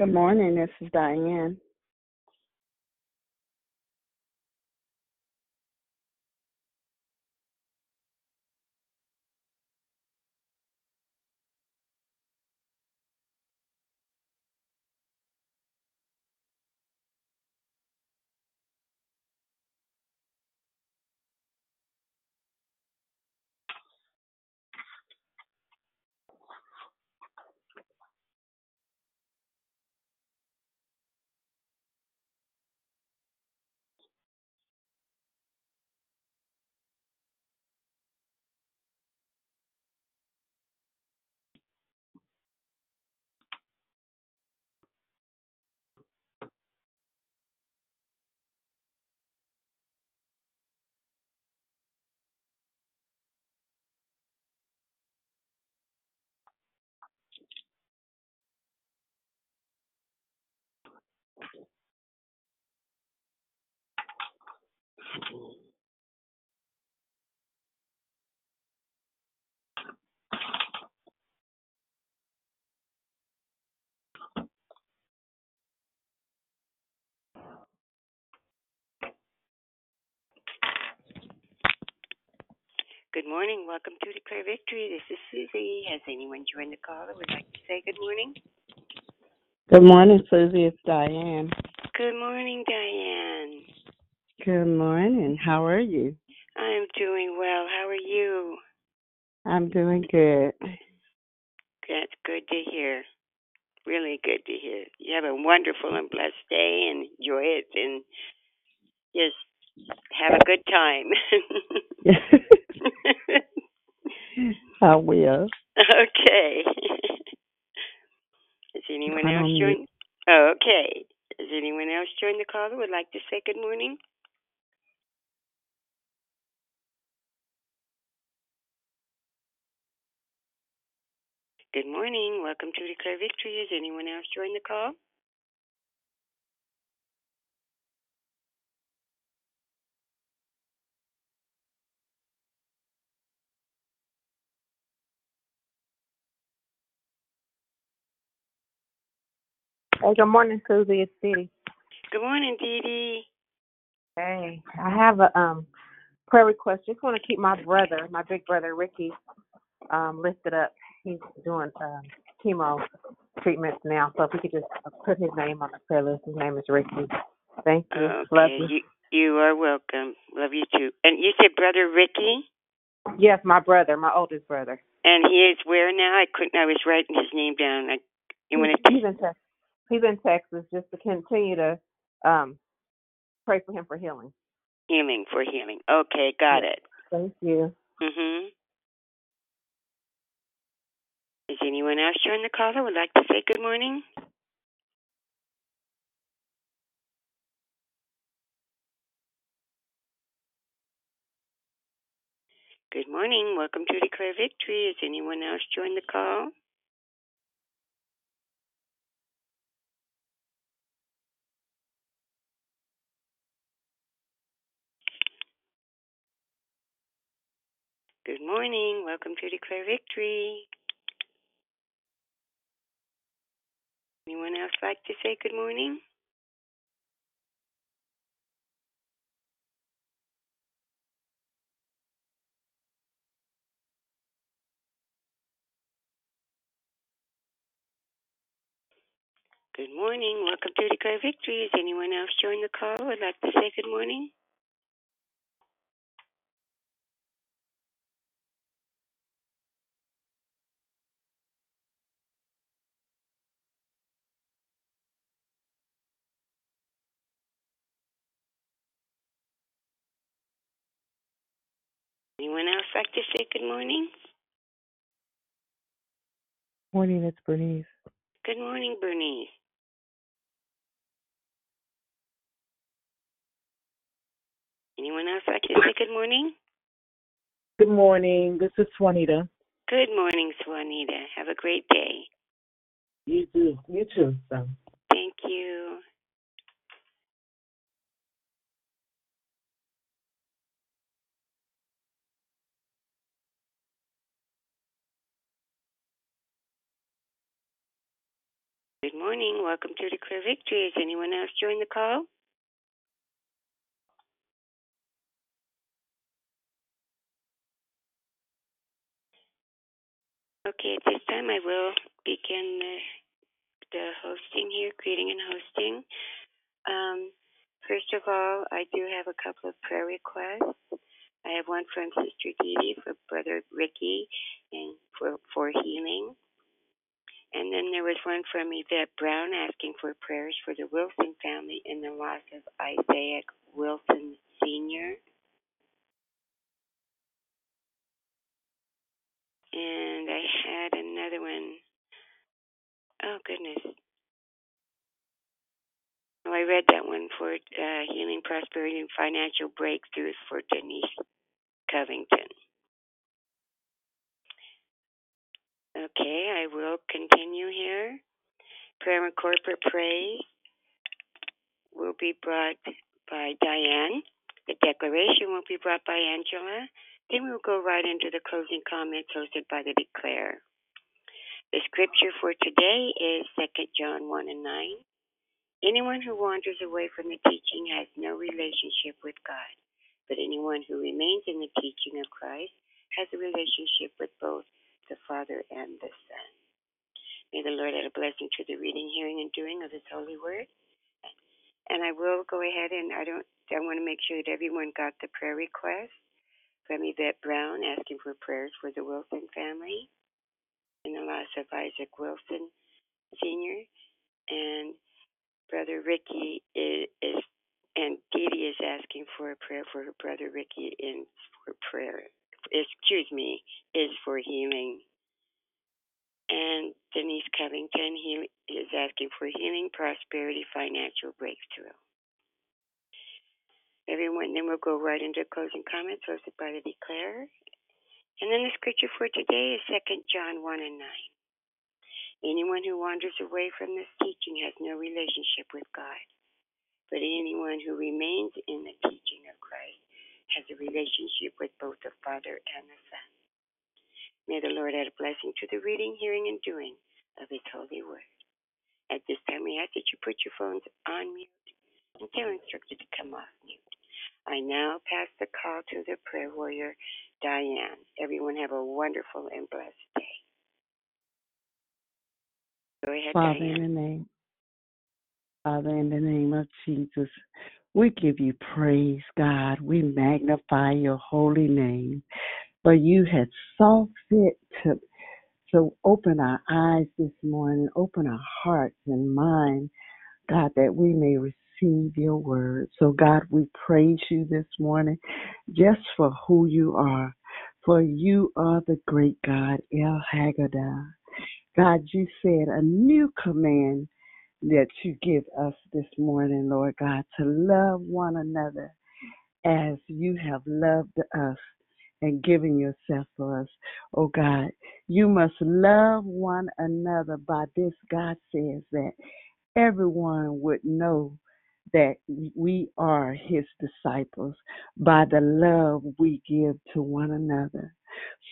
Good morning. This is Diane. Good morning. Welcome to Declare Victory. This is Susie. Has anyone joined the call that would like to say good morning? Good morning, Susie. It's Diane. Good morning, Diane. Good morning. How are you? I'm doing well. How are you? I'm doing good. That's good to hear. Really good to hear. You have a wonderful and blessed day and enjoy it and just have a good time. I will. okay. Has anyone else on joined? Oh, okay. Has anyone else joined the call that would like to say good morning? Good morning. Welcome to Declare Victory. Has anyone else joined the call? Hey, good morning, Susie. It's Dee. Good morning, Dee Dee. Hey, I have a um prayer request. Just want to keep my brother, my big brother Ricky, um lifted up. He's doing um chemo treatments now, so if we could just put his name on the prayer list. His name is Ricky. Thank you. Love Okay. you. You, you are welcome. Love you too. And you said brother Ricky? Yes, my brother, my oldest brother. And he is where now? I couldn't. I was writing his name down. I, you want to? he's in Texas. He's in Texas. Just to continue to um pray for him for healing. Healing for healing. Okay, got it. Thank you. Mhm. Is anyone else join the call that would like to say good morning? Good morning. Welcome to Declare Victory. Is anyone else join the call? Good morning. Welcome to Declare Victory. Anyone else like to say good morning? Good morning. Welcome to Declare Victory. Is anyone else join the call would like to say good morning? Anyone else like to say good morning? Morning, it's Bernice. Good morning, Bernice. Anyone else like to say good morning? Good morning. This is Juanita. Good morning, Juanita. Have a great day. You too. You too. So. Thank you. Good morning. Welcome to Declare Victory. Has anyone else joined the call? Okay, at this time I will begin the, the hosting here, creating and hosting. Um, first of all, I do have a couple of prayer requests. I have one from Sister Dee for Brother Ricky and for, for healing. And then there was one from Yvette Brown asking for prayers for the Wilson family in the loss of Isaac Wilson Sr. And I had another one. Oh, goodness. Oh, I read that one for uh, healing, prosperity, and financial breakthroughs for Denise Covington. Okay, I will continue here. Prayer and corporate praise will be brought by Diane. The declaration will be brought by Angela. Then we'll go right into the closing comments hosted by the declare. The scripture for today is 2 John 1 and 9. Anyone who wanders away from the teaching has no relationship with God, but anyone who remains in the teaching of Christ has a relationship with both the Father and the Son. May the Lord add a blessing to the reading, hearing, and doing of His holy word. And I will go ahead and I don't. I want to make sure that everyone got the prayer request from Yvette Brown asking for prayers for the Wilson family and the loss of Isaac Wilson Sr. And Brother Ricky is, is and Dee is asking for a prayer for her brother Ricky in for prayer. Excuse me, is for healing. And Denise Covington he is asking for healing, prosperity, financial breakthrough. Everyone, then we'll go right into closing comments hosted by the declarer. And then the scripture for today is 2 John 1 and 9. Anyone who wanders away from this teaching has no relationship with God. But anyone who remains in the teaching of Christ has a relationship with both the Father and the Son. May the Lord add a blessing to the reading, hearing, and doing of His holy word. At this time, we ask that you put your phones on mute until instructed to come off mute. I now pass the call to the prayer warrior, Diane. Everyone have a wonderful and blessed day. Go ahead, Father, Diane. in the name, Father, in the name of Jesus, we give you praise, God. We magnify your holy name. For you had saw fit to to open our eyes this morning, open our hearts and minds, God, that we may receive your word. So, God, we praise you this morning just for who you are. For you are the great God, El HaGadol. God, you said a new command that you give us this morning, Lord God, to love one another as you have loved us and given yourself for us. Oh God, you must love one another. By this, God says that everyone would know that we are his disciples by the love we give to one another.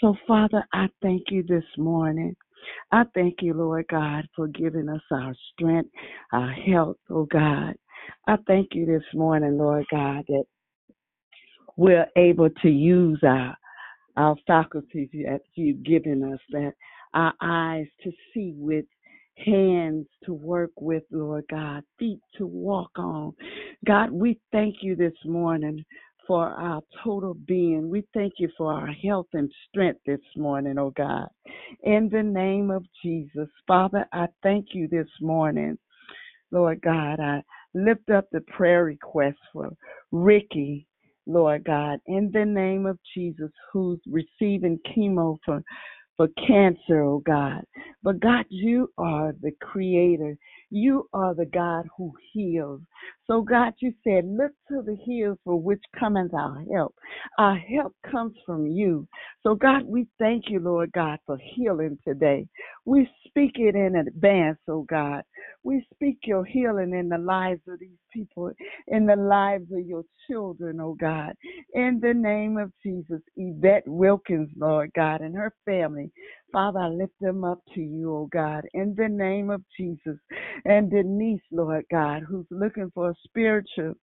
So, Father, I thank you this morning. I thank you, Lord God, for giving us our strength, our health, oh God. I thank you this morning, Lord God, that we're able to use our our faculties that you've given us, that our eyes to see with, hands to work with, Lord God, feet to walk on. God, we thank you this morning for our total being. We thank you for our health and strength this morning, oh God. In the name of Jesus, Father, I thank you this morning. Lord God, I lift up the prayer request for Ricky, Lord God, in the name of Jesus, who's receiving chemo for for cancer, oh God. But God, you are the creator. You are the God who heals. So God, you said, look to the hills for which cometh our help. Our help comes from you. So God, we thank you, Lord God, for healing today. We speak it in advance, oh God. We speak your healing in the lives of these people, in the lives of your children, oh God. In the name of Jesus, Yvette Wilkins, Lord God, and her family. Father, I lift them up to you, oh God, in the name of Jesus. And Denise, Lord God, who's looking for a spiritual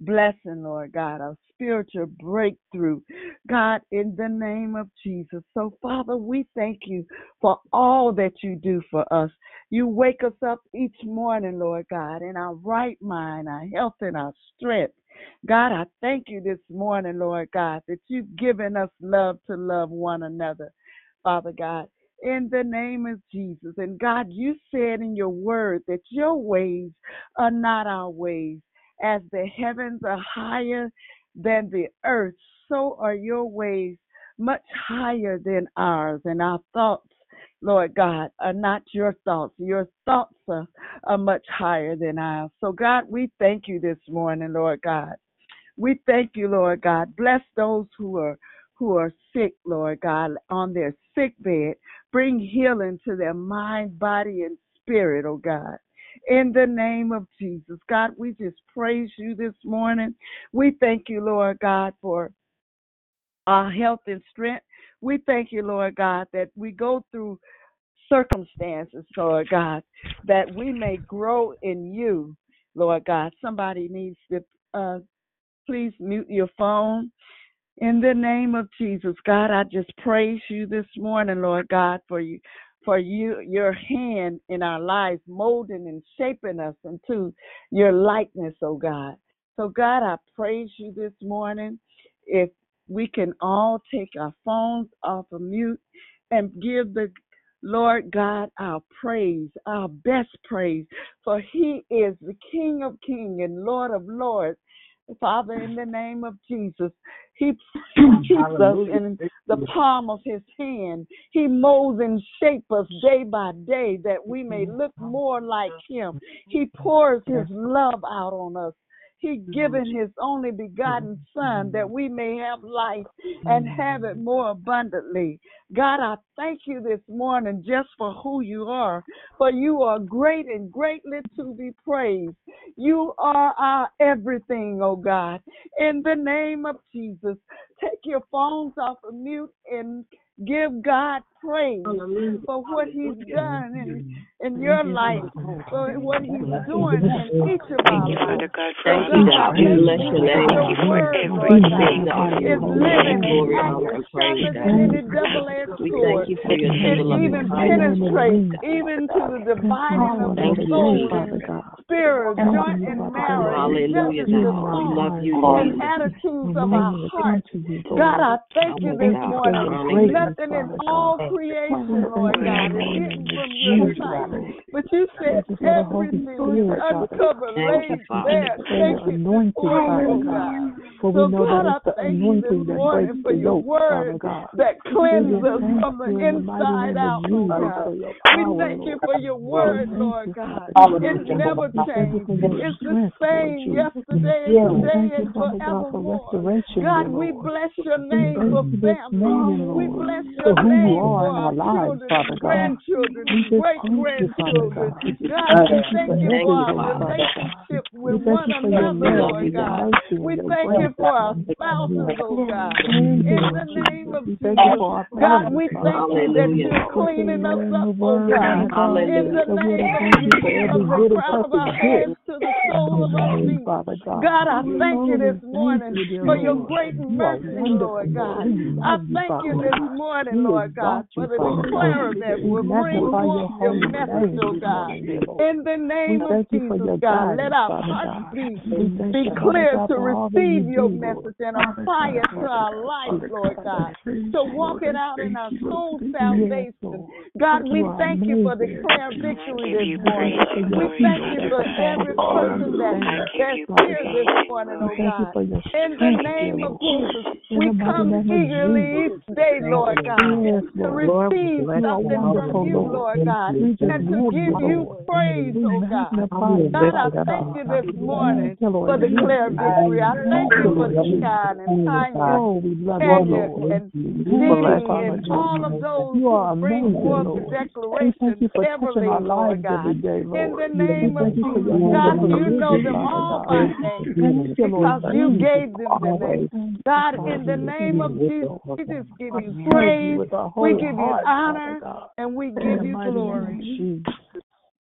blessing, Lord God, a spiritual breakthrough. God, in the name of Jesus. So, Father, we thank you for all that you do for us. You wake us up each morning, Lord God, in our right mind, our health, and our strength. God, I thank you this morning, Lord God, that you've given us love to love one another, Father God. In the name of Jesus. And God, you said in your word that your ways are not our ways. As the heavens are higher than the earth, so are your ways much higher than ours. And our thoughts, Lord God, are not your thoughts. Your thoughts are, are much higher than ours. So, God, we thank you this morning, Lord God. We thank you, Lord God. Bless those who are who are sick, Lord God, on their sick bed. Bring healing to their mind, body, and spirit, oh God. In the name of Jesus. God, we just praise you this morning. We thank you, Lord God, for our health and strength. We thank you, Lord God, that we go through circumstances, Lord God, that we may grow in you, Lord God. Somebody needs to uh, please mute your phone. In the name of Jesus, God, I just praise you this morning, Lord God, for you for you your hand in our lives, molding and shaping us into your likeness, oh God. So God, I praise you this morning. If we can all take our phones off of mute and give the Lord God our praise, our best praise, for He is the King of Kings and Lord of Lords. Father, in the name of Jesus, He keeps us in the palm of His hand. He molds and shapes us day by day that we may look more like Him. He pours His love out on us. He mm-hmm. given his only begotten son mm-hmm. that we may have life and mm-hmm. have it more abundantly. God, I thank you this morning just for who you are, for you are great and greatly to be praised. You are our everything, oh God. In the name of Jesus, take your phones off of mute and give God praise for what He's done in, in your life, for what He's doing in each of our Thank you, Father. God, for Thank all you, the We bless your name. Thank you for word, everything. The God, honor is and living glory, and honor, and active, praise, sharper God. than any double-edged We thank you for your It even penetrates even to the dividing of Thank the you, soul and spirit, joint and marrow, and Hallelujah, judges the God. We love you, and Jesus. attitudes of our hearts. God, I thank you this morning. Nothing in all creation, Lord God, is hidden from your sight. But you said everything is uncovered, Thank you, laid Father. bare, naked before you, God. So God, I thank you this morning for your word that cleanses us from the inside out, oh God. We thank you for your word, Lord God. It never changed. It's the same yesterday, today, and forevermore. God, we bless your name for family. We bless your name for our children, grandchildren, and great grandchildren. God, we thank you for you, our Father. relationship with one another, Lord God. We thank you for our spouses, oh God. In the name of Jesus, God, we thank you that you're cleaning us up, oh God. In the name of Jesus, from the crown of our heads to the sole of our feet. God, I thank you this morning for your great mercy, Lord God. I thank you this morning, Lord God, for the declarer that will bring forth your message, oh God. In the name of Jesus, God, let our hearts be, be clear to receive your message and apply it to our life, Lord God, to walk it out in our soul salvation. God, we thank you for the prayer victory this morning. We thank you for every person that, that's here this morning, oh God. In the name of Jesus, we come eagerly each day, Lord God, to receive something from you, Lord God, and to give you praise, oh God. God, I thank you this morning for the clear victory. I thank you for Sean and Tanya, Tanya and Dee and all of those who bring forth the declaration everly, Lord God. In the name of Jesus, God, you know them all by name because you gave them the name. God, in the name of Jesus, we just give you praise, we give you honor, and we give you glory.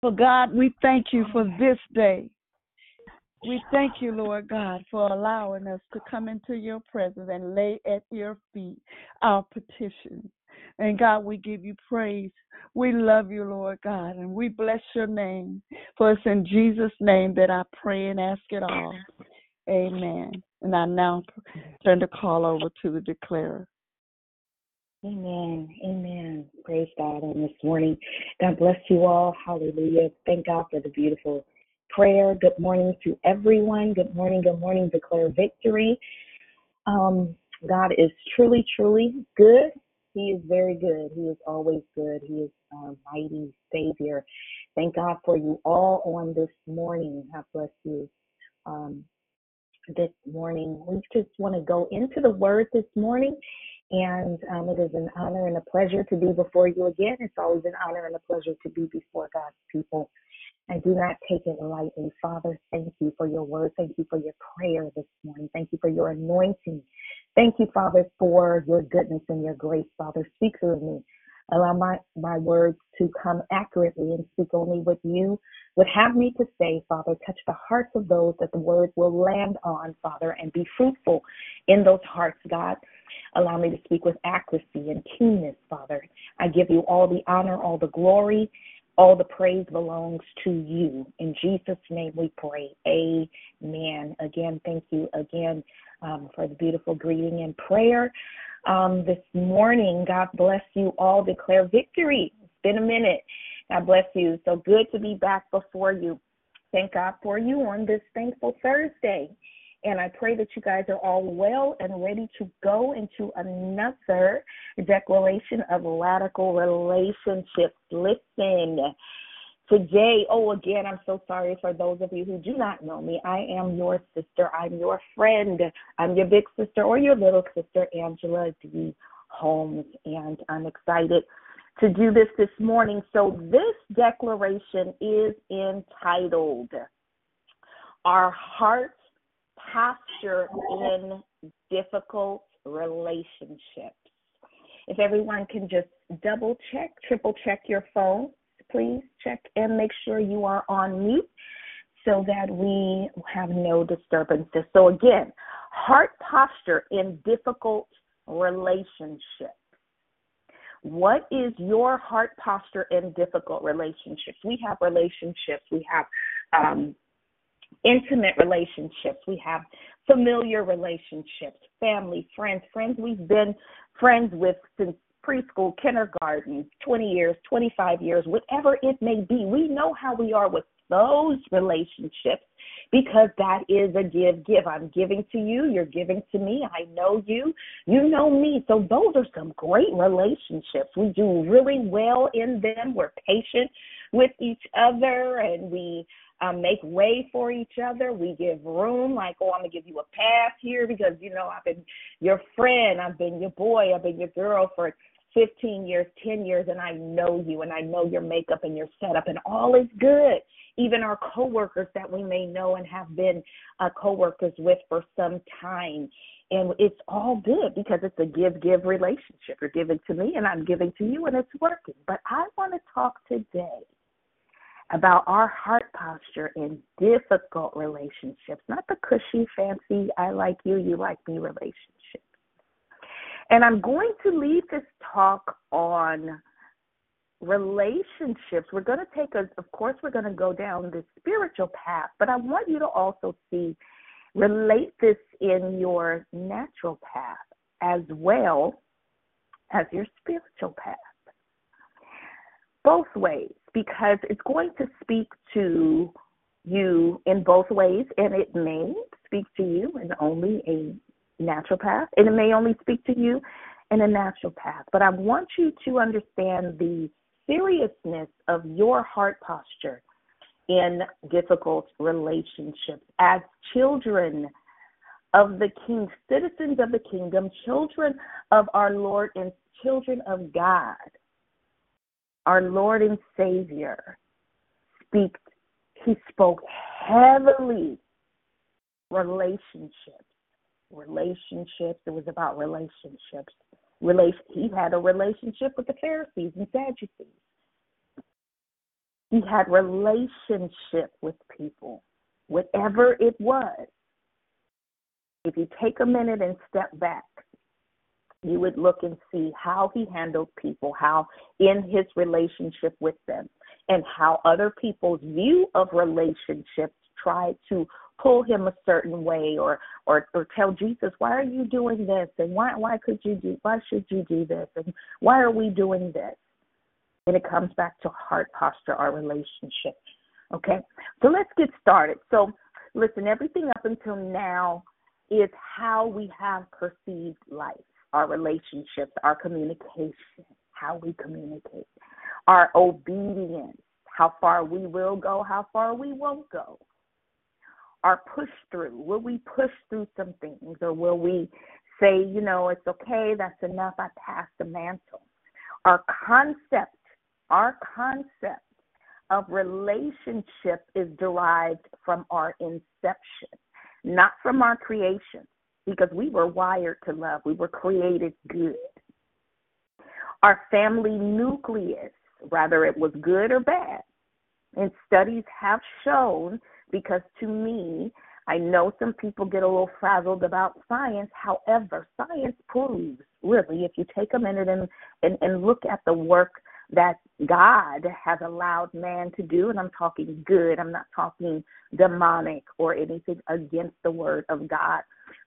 For God, we thank you for this day. We thank you, Lord God, for allowing us to come into your presence and lay at your feet our petitions. And God, we give you praise. We love you, Lord God, and we bless your name. For it's in Jesus' name that I pray and ask it all. Amen. And I now turn the call over to the declarer. Amen. Amen. Praise God on this morning. God bless you all. Hallelujah. Thank God for the beautiful prayer. Good morning to everyone. Good morning. Good morning. Declare victory. Um, God is truly, truly good. He is very good. He is always good. He is our mighty Savior. Thank God for you all on this morning. God bless you. Um, this morning. We just want to go into the Word this morning, and um, it is an honor and a pleasure to be before you again. It's always an honor and a pleasure to be before God's people. I do not take it lightly. Father, thank you for your word. Thank you for your prayer this morning. Thank you for your anointing. Thank you, Father, for your goodness and your grace. Father, speak through me. Allow my, my words to come accurately and speak only what you would have me to say, Father. Touch the hearts of those that the words will land on, Father, and be fruitful in those hearts, God. Allow me to speak with accuracy and keenness, Father. I give you all the honor, all the glory, all the praise belongs to you. In Jesus' name we pray. Amen. Again, thank you again um, for the beautiful greeting and prayer. Um, this morning, God bless you all. Declare victory. It's been a minute. God bless you. So good to be back before you. Thank God for you on this thankful Thursday. And I pray that you guys are all well and ready to go into another declaration of radical relationships. Listen, today, oh, again, I'm so sorry for those of you who do not know me. I am your sister, I'm your friend, I'm your big sister or your little sister, Angela D. Holmes. And I'm excited to do this this morning. So, this declaration is entitled Our Heart posture in difficult relationships. If everyone can just double check, triple check your phone, please check and make sure you are on mute so that we have no disturbances. So, again, heart posture in difficult relationships. What is your heart posture in difficult relationships? We have relationships, we have um, intimate relationships, we have familiar relationships, family, friends, friends we've been friends with since preschool, kindergarten, 20 years, 25 years, whatever it may be. We know how we are with those relationships because that is a give give. I'm giving to you, you're giving to me. I know you, you know me. So those are some great relationships. We do really well in them. We're patient with each other and we um, make way for each other. We give room, like, oh, I'm gonna give you a pass here because you know I've been your friend, I've been your boy, I've been your girl for 15 years, 10 years, and I know you, and I know your makeup and your setup, and all is good. Even our coworkers that we may know and have been uh, coworkers with for some time, and it's all good because it's a give-give relationship. You're giving to me, and I'm giving to you, and it's working. But I want to talk today about our heart posture in difficult relationships, not the cushy, fancy, I like you, you like me relationships. And I'm going to leave this talk on relationships. We're going to take a, of course, we're going to go down the spiritual path, but I want you to also see, relate this in your natural path as well as your spiritual path. Both ways because it's going to speak to you in both ways, and it may speak to you in only a natural path, and it may only speak to you in a natural path. But I want you to understand the seriousness of your heart posture in difficult relationships as children of the king, citizens of the kingdom, children of our Lord, and children of God our Lord and Savior speak he spoke heavily relationships. Relationships. It was about relationships. Relation he had a relationship with the Pharisees and Sadducees. He had relationship with people, whatever it was. If you take a minute and step back, you would look and see how he handled people, how in his relationship with them, and how other people's view of relationships tried to pull him a certain way or or or tell Jesus, why are you doing this? And why why could you do why should you do this? And why are we doing this? And it comes back to heart posture, our relationship. Okay? So let's get started. So listen, everything up until now is how we have perceived life our relationships, our communication, how we communicate, our obedience, how far we will go, how far we won't go, our push through. Will we push through some things or will we say, you know, it's okay, that's enough, I pass the mantle? Our concept, our concept of relationship is derived from our inception, not from our creation because we were wired to love. We were created good. Our family nucleus, whether it was good or bad, and studies have shown, because to me, I know some people get a little frazzled about science. However, science proves, really, if you take a minute and, and, and look at the work that God has allowed man to do, and I'm talking good, I'm not talking demonic or anything against the word of God.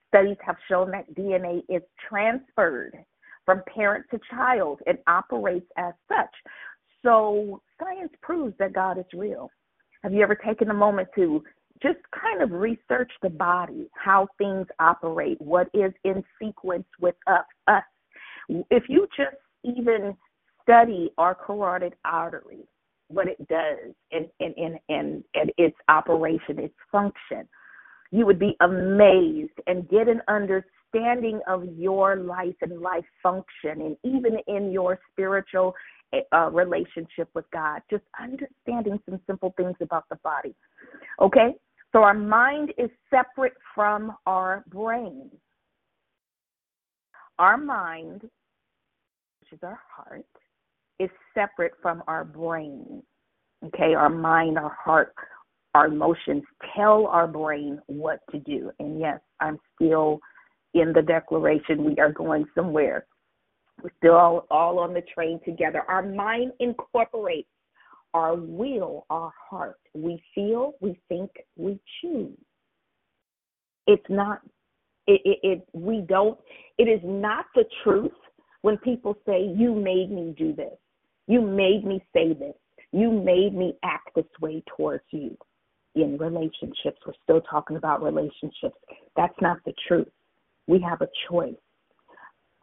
Studies have shown that DNA is transferred from parent to child and operates as such. So science proves that God is real. Have you ever taken a moment to just kind of research the body, how things operate, what is in sequence with us? us. If you just even study our carotid artery, what it does and, and, and, and, and its operation, its function, you would be amazed and get an understanding of your life and life function, and even in your spiritual uh, relationship with God, just understanding some simple things about the body. Okay? So our mind is separate from our brain. Our mind, which is our heart, is separate from our brain. Okay, our mind, our heart, our emotions tell our brain what to do. And yes, I'm still in the declaration. We are going somewhere. We're still all, all on the train together. Our mind incorporates our will, our heart. We feel, we think, we choose. It's not, it, it, it, we don't, it is not the truth when people say, You made me do this. You made me say this. You made me act this way towards you. In relationships, we're still talking about relationships. That's not the truth. We have a choice.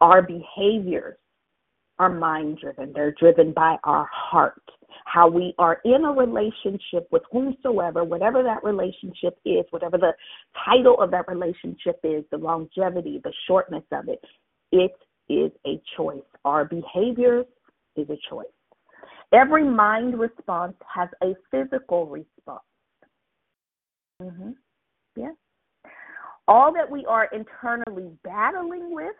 Our behaviors are mind driven, they're driven by our heart how we are in a relationship with whomsoever, whatever that relationship is, whatever the title of that relationship is, the longevity, the shortness of it, it is a choice. Our behaviors is a choice. Every mind response has a physical response. Mm-hmm. Yeah. All that we are internally battling with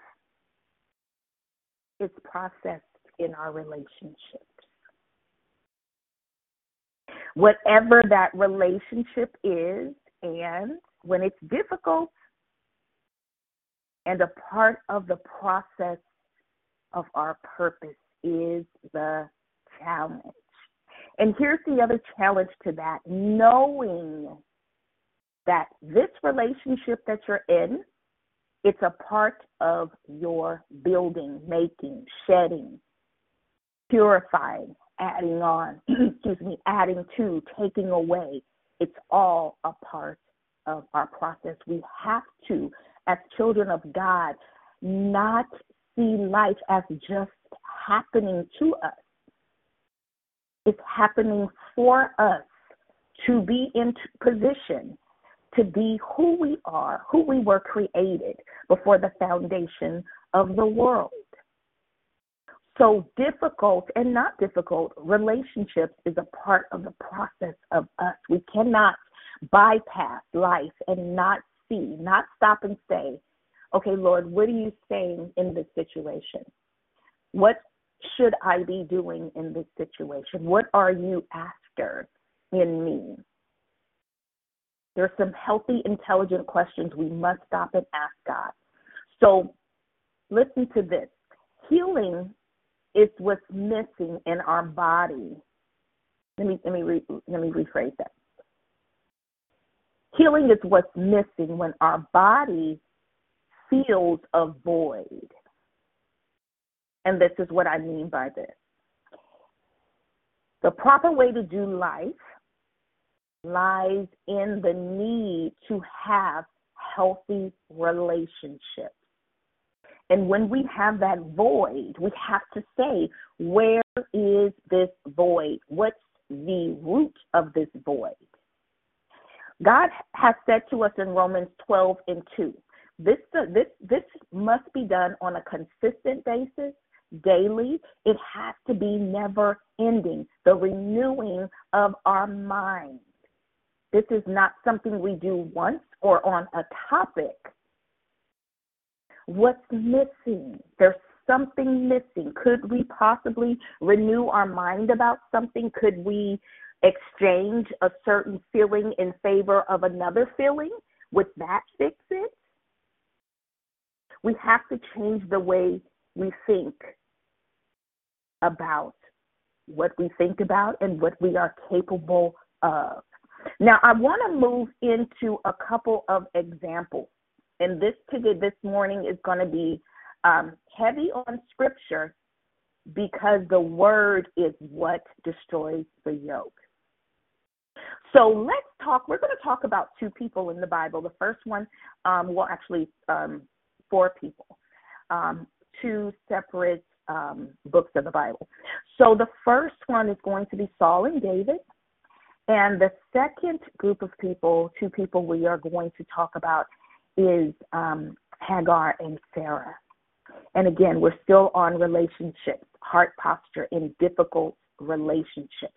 is processed in our relationships whatever that relationship is, and when it's difficult, and a part of the process of our purpose is the challenge. And here's the other challenge to that knowing that this relationship that you're in, it's a part of your building, making, shedding, purifying, adding on, excuse me, adding to, taking away. It's all a part of our process. We have to, as children of God, not see life as just happening to us. It's happening for us to be in position to be who we are, who we were created before the foundation of the world. So, difficult and not difficult relationships is a part of the process of us. We cannot bypass life and not see, not stop and say, okay, Lord, what are you saying in this situation? What should I be doing in this situation? What are you after in me? There are some healthy, intelligent questions we must stop and ask God. So, listen to this. Healing is what's missing in our body. Let me let me re, let me rephrase that. Healing is what's missing when our body feels a void. And this is what I mean by this. The proper way to do life lies in the need to have healthy relationships. And when we have that void, we have to say, where is this void? What's the root of this void? God has said to us in Romans 12 and 2, this, this, this must be done on a consistent basis, daily. It has to be never ending, the renewing of our mind. This is not something we do once or on a topic What's missing? There's something missing. Could we possibly renew our mind about something? Could we exchange a certain feeling in favor of another feeling? would that fix it? We have to change the way we think about what we think about and what we are capable of. Now, I want to move into a couple of examples. And this today, this morning is going to be um, heavy on scripture because the word is what destroys the yoke. So let's talk. We're going to talk about two people in the Bible. The first one, um, well, actually, um, four people, um, two separate um, books of the Bible. So the first one is going to be Saul and David. And the second group of people, two people we are going to talk about, is um, Hagar and Sarah. And again, we're still on relationships, heart posture in difficult relationships.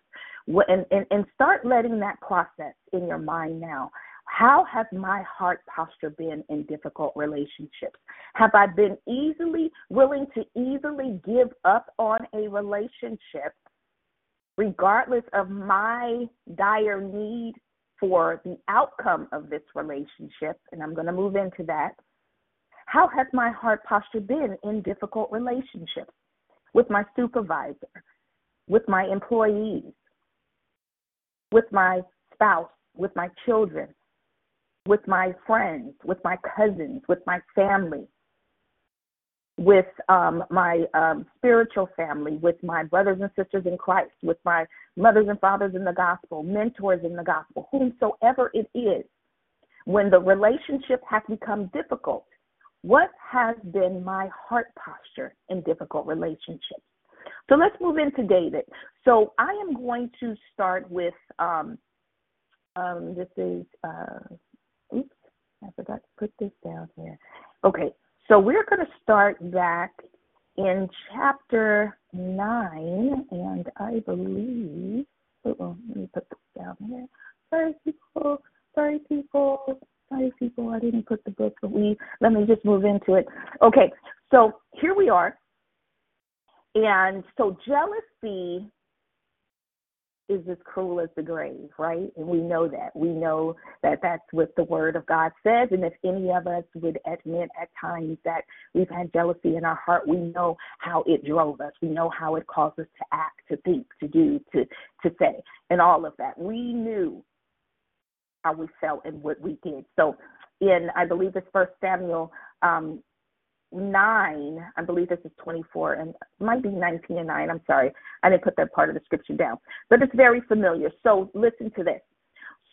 And, and, and start letting that process in your mind now. How has my heart posture been in difficult relationships? Have I been easily willing to easily give up on a relationship regardless of my dire need for the outcome of this relationship? And I'm going to move into that. How has my heart posture been in difficult relationships with my supervisor, with my employees, with my spouse, with my children, with my friends, with my cousins, with my family, with um, my um, spiritual family, with my brothers and sisters in Christ, with my mothers and fathers in the gospel, mentors in the gospel, whomsoever it is, when the relationship has become difficult, what has been my heart posture in difficult relationships? So let's move into David. So I am going to start with um, um, this is uh, oops, I forgot to put this down here. Okay, so we're going to start back in chapter 9, and I believe, oh, let me put this down here. Sorry, people, sorry, people, sorry, people, I didn't put the book, but we, let me just move into it. Okay, so here we are. And so jealousy is as cruel as the grave, right? And we know that. We know that that's what the Word of God says. And if any of us would admit at times that we've had jealousy in our heart, we know how it drove us. We know how it caused us to act, to think, to do, to to say, and all of that. We knew how we felt and what we did. So, in I believe it's First Samuel um, nine, I believe this is 24, and might be 19 and 9. I'm sorry. I didn't put that part of the scripture down. But it's very familiar. So listen to this.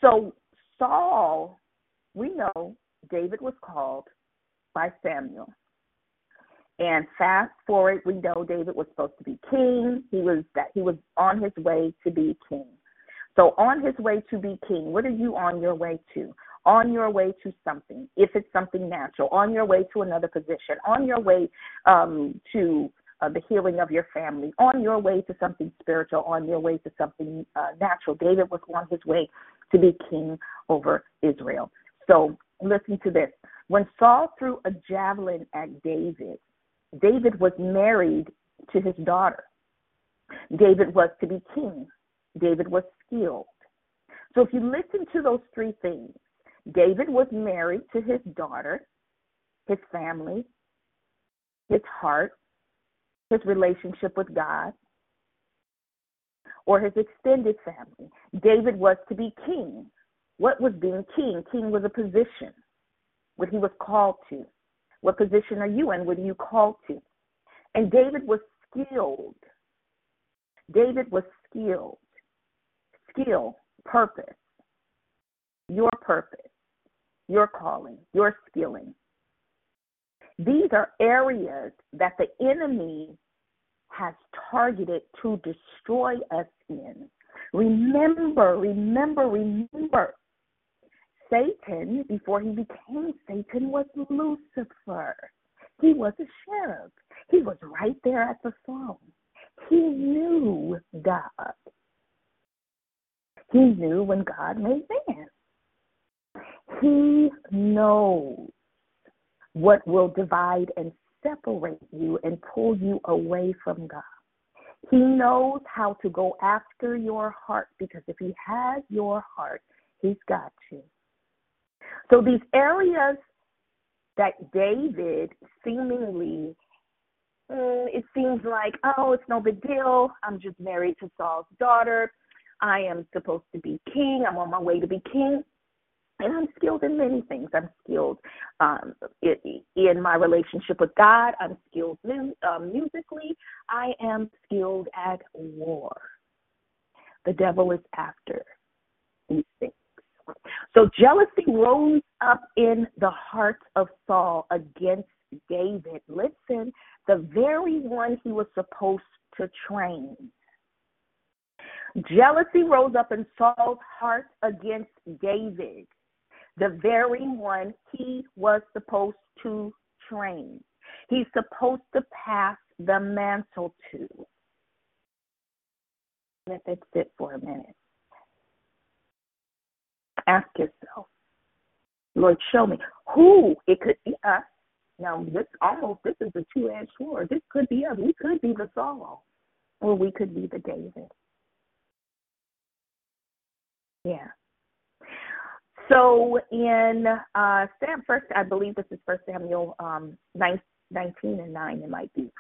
So Saul, we know David was called by Samuel. And fast forward, we know David was supposed to be king. He was that he was on his way to be king. So on his way to be king, what are you on your way to? On your way to something, if it's something natural, on your way to another position, on your way um, to uh, the healing of your family, on your way to something spiritual, on your way to something uh, natural. David was on his way to be king over Israel. So listen to this. When Saul threw a javelin at David, David was married to his daughter. David was to be king. David was skilled. So if you listen to those three things, David was married to his daughter, his family, his heart, his relationship with God, or his extended family. David was to be king. What was being king? King was a position, what he was called to. What position are you in? What are you called to? And David was skilled. David was skilled. Skill, purpose, your purpose your calling, your skilling. These are areas that the enemy has targeted to destroy us in. Remember, remember, remember. Satan, before he became Satan, was Lucifer. He was a cherub. He was right there at the throne. He knew God. He knew when God made man. He knows what will divide and separate you and pull you away from God. He knows how to go after your heart because if He has your heart, He's got you. So these areas that David seemingly, mm, it seems like, oh, it's no big deal. I'm just married to Saul's daughter. I am supposed to be king. I'm on my way to be king. And I'm skilled in many things. I'm skilled um, in my relationship with God. I'm skilled um, musically. I am skilled at war. The devil is after these things. So jealousy rose up in the heart of Saul against David. Listen, the very one he was supposed to train. Jealousy rose up in Saul's heart against David, the very one he was supposed to train. He's supposed to pass the mantle to. Let it sit for a minute. Ask yourself, Lord, show me who it could be us. Now, this almost this is a two-edged sword. This could be us. We could be the Saul, or we could be the David. Yeah. So in uh, Sam first, I believe this is First Samuel um, 19 and 9, it might be.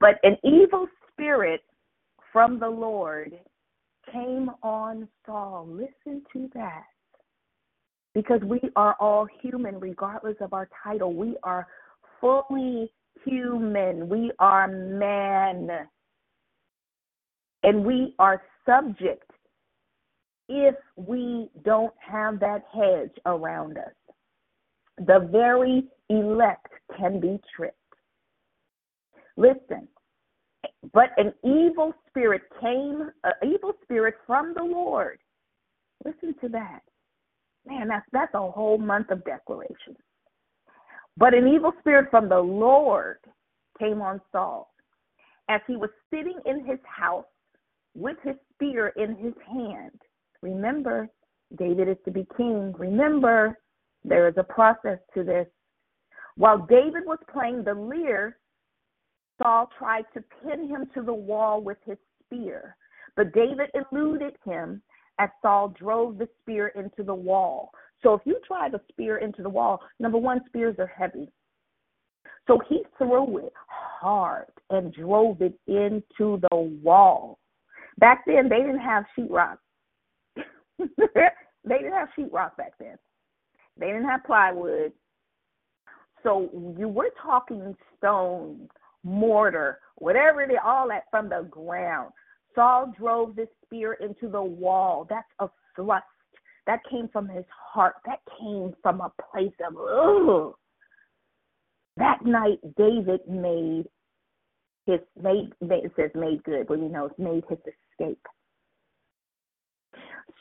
But an evil spirit from the Lord came on Saul. Listen to that because we are all human, regardless of our title. We are fully human. We are man. And we are subject if we don't have that hedge around us. The very elect can be tricked. Listen, but an evil spirit came, an evil spirit from the Lord. Listen to that Man, that's that's a whole month of declarations. But an evil spirit from the Lord came on Saul as he was sitting in his house with his spear in his hand. Remember, David is to be king. Remember, there is a process to this. While David was playing the lyre, Saul tried to pin him to the wall with his spear, but David eluded him as Saul drove the spear into the wall. So if you drive a spear into the wall, number one, spears are heavy. So he threw it hard and drove it into the wall. Back then, they didn't have sheetrock. they didn't have sheetrock back then. They didn't have plywood. So you were talking stone, mortar, whatever it is, all that from the ground. Saul drove this spear into the wall. That's a thrust. That came from his heart. That came from a place of, ugh. That night, David made his, made, it says made good, but you know, made his escape.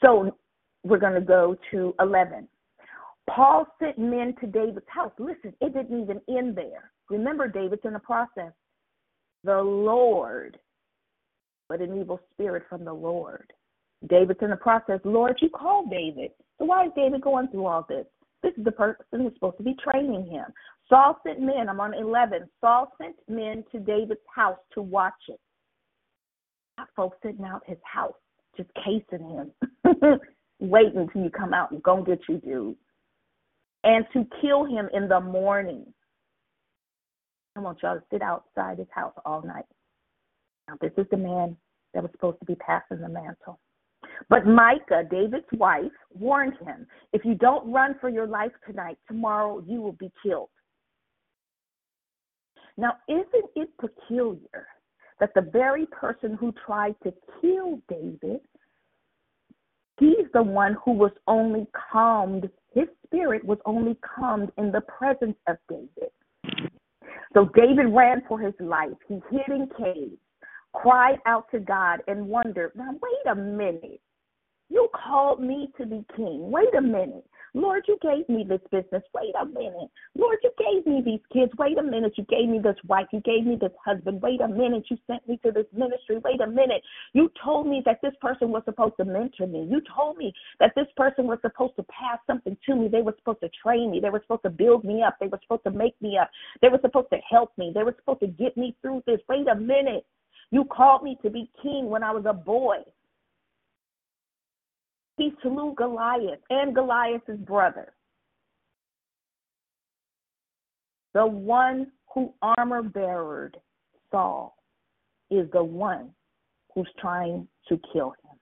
So we're going to go to 11. Paul sent men to David's house. Listen, it didn't even end there. Remember, David's in the process. The Lord but an evil spirit from the Lord. David's in the process. Lord, you called David. So why is David going through all this? This is the person who's supposed to be training him. Saul sent men, I'm on 11. Saul sent men to David's house to watch it. Folks sitting out his house, just casing him, waiting until you come out and go get you, dude. And to kill him in the morning. I want y'all to sit outside his house all night. Now, this is the man that was supposed to be passing the mantle. But Michal, David's wife, warned him if you don't run for your life tonight, tomorrow you will be killed. Now, isn't it peculiar that the very person who tried to kill David, he's the one who was only calmed, his spirit was only calmed in the presence of David. So David ran for his life. He hid in caves cried out to God and wondered, now, wait a minute. You called me to be king. Wait a minute. Lord, you gave me this business. Wait a minute. Lord, you gave me these kids. Wait a minute. You gave me this wife. You gave me this husband. Wait a minute. You sent me to this ministry. Wait a minute. You told me that this person was supposed to mentor me. You told me that this person was supposed to pass something to me. They were supposed to train me. They were supposed to build me up. They were supposed to make me up. They were supposed to help me. They were supposed to get me through this. Wait a minute. You called me to be king when I was a boy. He slew Goliath and Goliath's brother. the one who armor beared Saul is the one who's trying to kill him.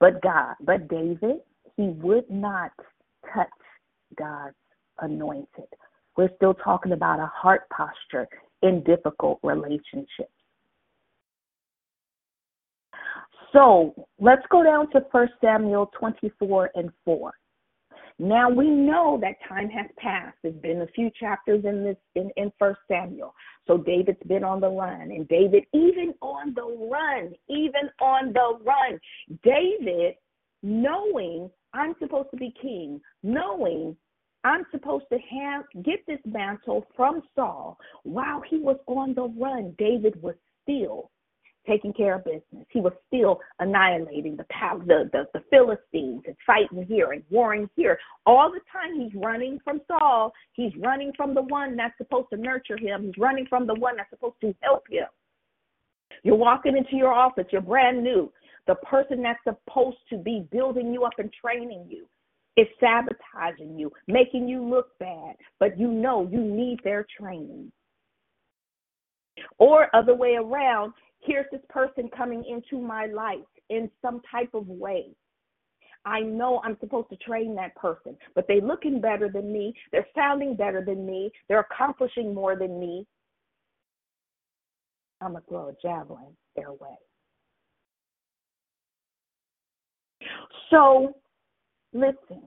But God, but David, he would not touch God's anointed. We're still talking about a heart posture in difficult relationships. So let's go down to 1 Samuel 24 and 4. Now we know that time has passed. There's been a few chapters in this in, in Samuel. So David's been on the run. And David, even on the run, even on the run, David, knowing I'm supposed to be king, knowing I'm supposed to have get this mantle from Saul while he was on the run, David was still taking care of business. He was still annihilating the the, the, the Philistines and fighting here and warring here. All the time he's running from Saul, he's running from the one that's supposed to nurture him. He's running from the one that's supposed to help him. You're walking into your office, you're brand new. The person that's supposed to be building you up and training you is sabotaging you, making you look bad, but you know you need their training. Or other way around, here's this person coming into my life in some type of way. I know I'm supposed to train that person, but they're looking better than me. They're sounding better than me. They're accomplishing more than me. I'm going to throw a javelin their way. So, listen.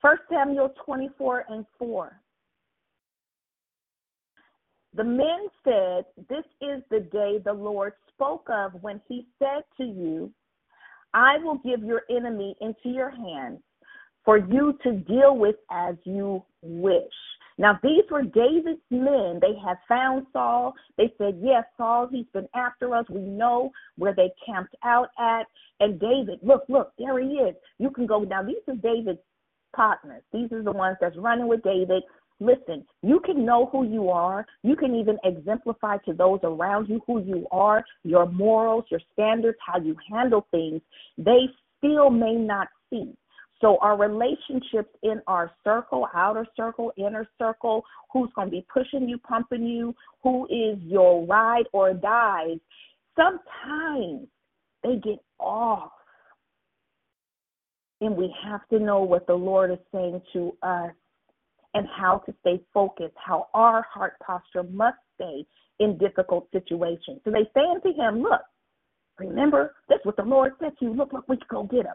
First Samuel 24 and 4. The men said, This is the day the Lord spoke of when he said to you, I will give your enemy into your hands for you to deal with as you wish. Now, these were David's men. They had found Saul. They said, Yes, Saul, he's been after us. We know where they camped out at. And David, look, look, there he is. You can go Now, These are David's partners. These are the ones that's running with David. Listen, you can know who you are. You can even exemplify to those around you who you are, your morals, your standards, how you handle things. They still may not see. So, our relationships in our circle, outer circle, inner circle, who's going to be pushing you, pumping you, who is your ride or dies, sometimes they get off. And we have to know what the Lord is saying to us and how to stay focused, how our heart posture must stay in difficult situations. So they say unto him, Look, remember, that's what the Lord said to you. Look, look, we can go get him.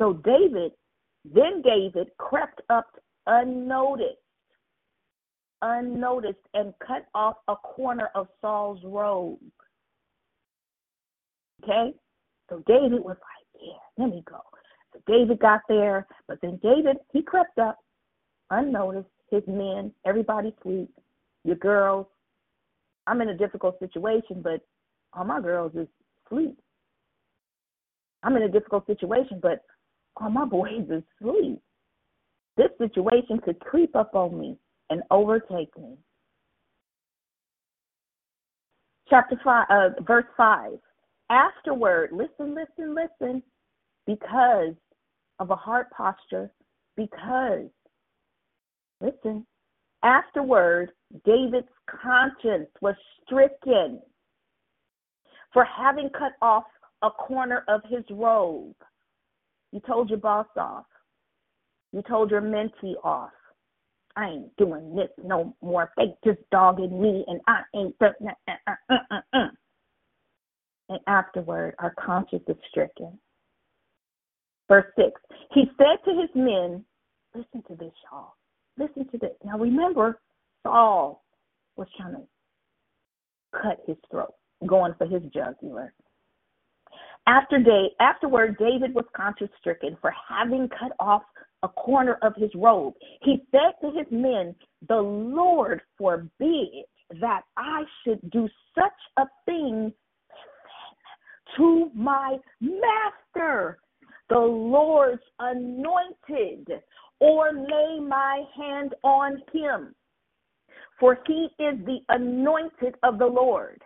So David, then David crept up unnoticed, unnoticed, and cut off a corner of Saul's robe. Okay? So David was like, Yeah, let me go. So David got there, but then David, he crept up unnoticed, his men, everybody sleep, your girls. I'm in a difficult situation, but all my girls is sleep. I'm in a difficult situation, but all my boys is sleep. This situation could creep up on me and overtake me. Chapter five, uh, verse five. Afterward, listen, listen, listen, because of a heart posture, because Listen. Afterward, David's conscience was stricken for having cut off a corner of his robe. You told your boss off. You told your mentee off. I ain't doing this no more. They just dogging me, and I ain't. Uh, uh, uh. And afterward, our conscience is stricken. Verse 6 He said to his men, Listen to this, y'all. Listen to this. Now remember, Saul was trying to cut his throat, going for his jugular. After day, afterward, David was conscience stricken for having cut off a corner of his robe. He said to his men, The Lord forbid that I should do such a thing to my master, the Lord's anointed or lay my hand on him, for he is the anointed of the Lord.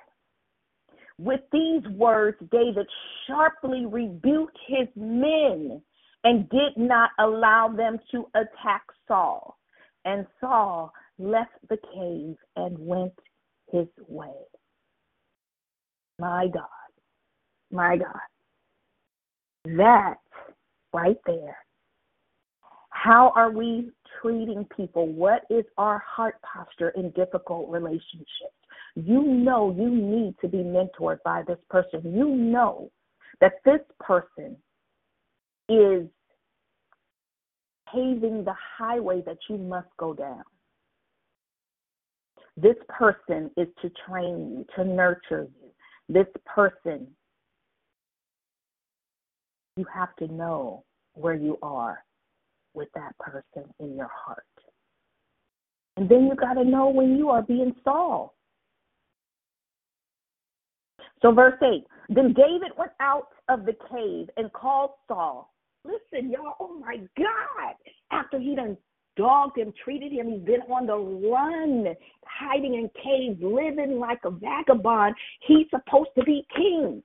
With these words, David sharply rebuked his men and did not allow them to attack Saul. And Saul left the cave and went his way. My God. My God. That right there. How are we treating people? What is our heart posture in difficult relationships? You know you need to be mentored by this person. You know that this person is paving the highway that you must go down. This person is to train you, to nurture you. This person, you have to know where you are with that person in your heart. And then you got to know when you are being Saul. So, verse 8 Then David went out of the cave and called Saul. Listen, y'all, oh my God. After he done dogged him, treated him, he's been on the run, hiding in caves, living like a vagabond. He's supposed to be king.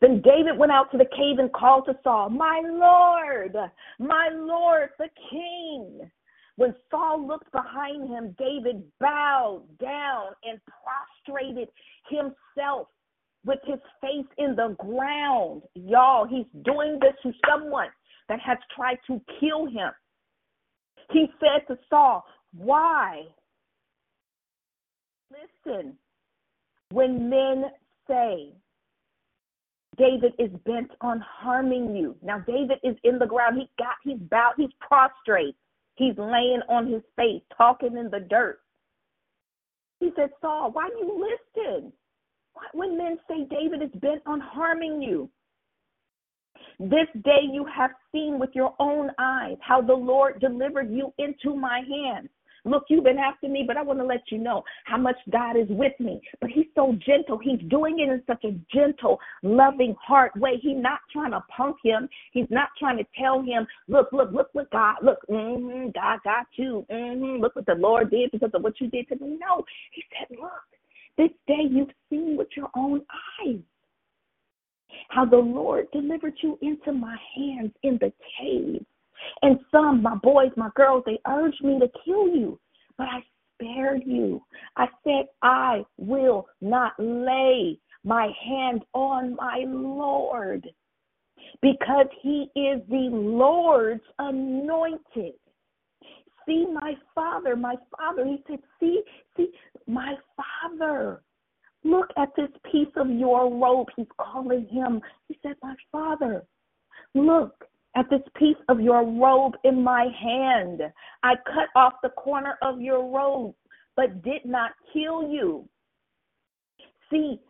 Then David went out to the cave and called to Saul, My Lord, my Lord, the king. When Saul looked behind him, David bowed down and prostrated himself with his face in the ground. Y'all, he's doing this to someone that has tried to kill him. He said to Saul, Why? Listen, when men say, David is bent on harming you. Now David is in the ground. He got he's bowed, he's prostrate. He's laying on his face, talking in the dirt. He said, Saul, why do you listen? When men say David is bent on harming you, this day you have seen with your own eyes how the Lord delivered you into my hands. Look, you've been after me, but I want to let you know how much God is with me. But He's so gentle. He's doing it in such a gentle, loving heart way. He's not trying to punk him. He's not trying to tell him, look, look, look what God, look, mm-hmm, God got you. Mm-hmm, look what the Lord did because of what you did to me. No, He said, look, this day you've seen with your own eyes how the Lord delivered you into my hands in the cave. And some, my boys, my girls, they urged me to kill you, but I spared you. I said, I will not lay my hand on my Lord because he is the Lord's anointed. See my father, my father. He said, See, see, my father. Look at this piece of your robe. He's calling him. He said, My father. Look, at this piece of your robe in my hand. I cut off the corner of your robe, but did not kill you. See,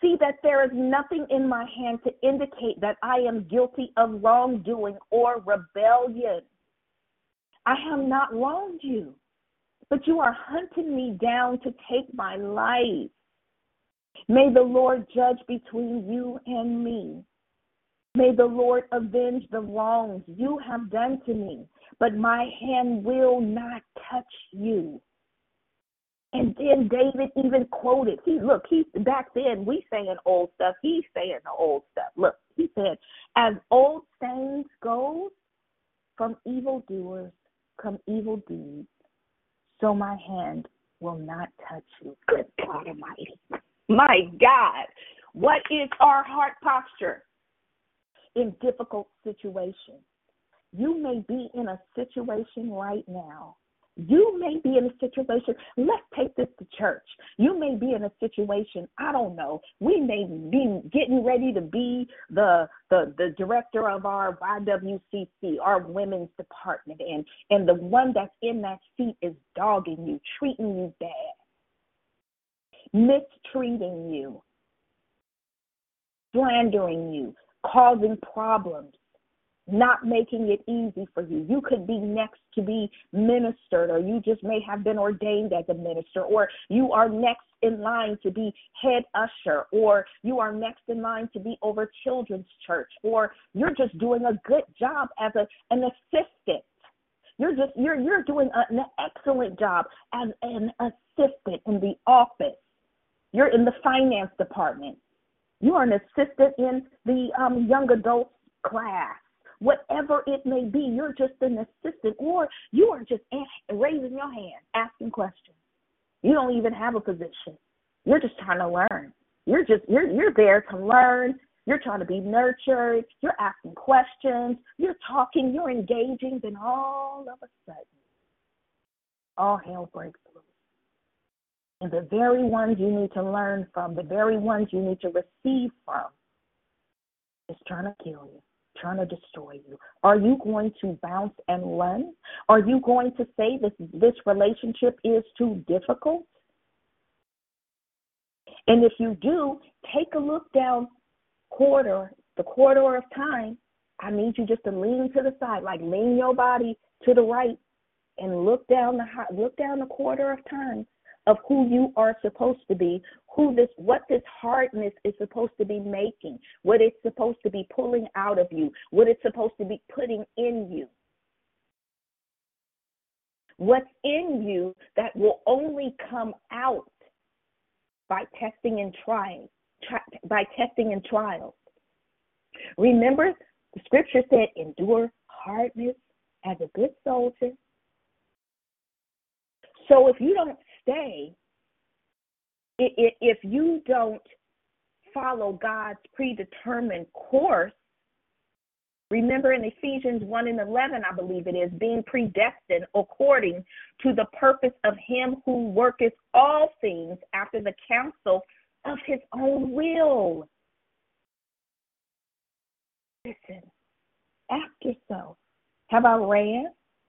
see that there is nothing in my hand to indicate that I am guilty of wrongdoing or rebellion. I have not wronged you, but you are hunting me down to take my life. May the Lord judge between you and me. May the Lord avenge the wrongs you have done to me, but my hand will not touch you. And then David even quoted, he look, he back then we saying old stuff, he's saying the old stuff. Look, he said, As old sayings goes, from evildoers come evil deeds, so my hand will not touch you. Good God Almighty. My God. What is our heart posture? In difficult situations. You may be in a situation right now. You may be in a situation, let's take this to church. You may be in a situation, I don't know. We may be getting ready to be the the, the director of our YWCC, our women's department, and, and the one that's in that seat is dogging you, treating you bad, mistreating you, slandering you, causing problems, not making it easy for you. You could be next to be ministered, or you just may have been ordained as a minister, or you are next in line to be head usher, or you are next in line to be over children's church, or you're just doing a good job as a, an assistant. You're just you're you're doing an excellent job as an assistant in the office. You're in the finance department. You are an assistant in the um, young adult class, whatever it may be. You're just an assistant, or you are just raising your hand, asking questions. You don't even have a position. You're just trying to learn. You're just you're you're there to learn. You're trying to be nurtured. You're asking questions. You're talking. You're engaging. Then all of a sudden, all hell breaks loose. And the very ones you need to learn from, the very ones you need to receive from, is trying to kill you, trying to destroy you. Are you going to bounce and run? Are you going to say this this relationship is too difficult? And if you do, take a look down corridor, the corridor of time. I need you just to lean to the side, like lean your body to the right, and look down the look down the corridor of time of who you are supposed to be, who this what this hardness is supposed to be making, what it's supposed to be pulling out of you, what it's supposed to be putting in you. What's in you that will only come out by testing and trying, try, by testing and trials. Remember, the scripture said, endure hardness as a good soldier. So if you don't stay, if you don't follow God's predetermined course, Remember in Ephesians 1 and 11, I believe it is, being predestined according to the purpose of him who worketh all things after the counsel of his own will. Listen, ask yourself have I ran?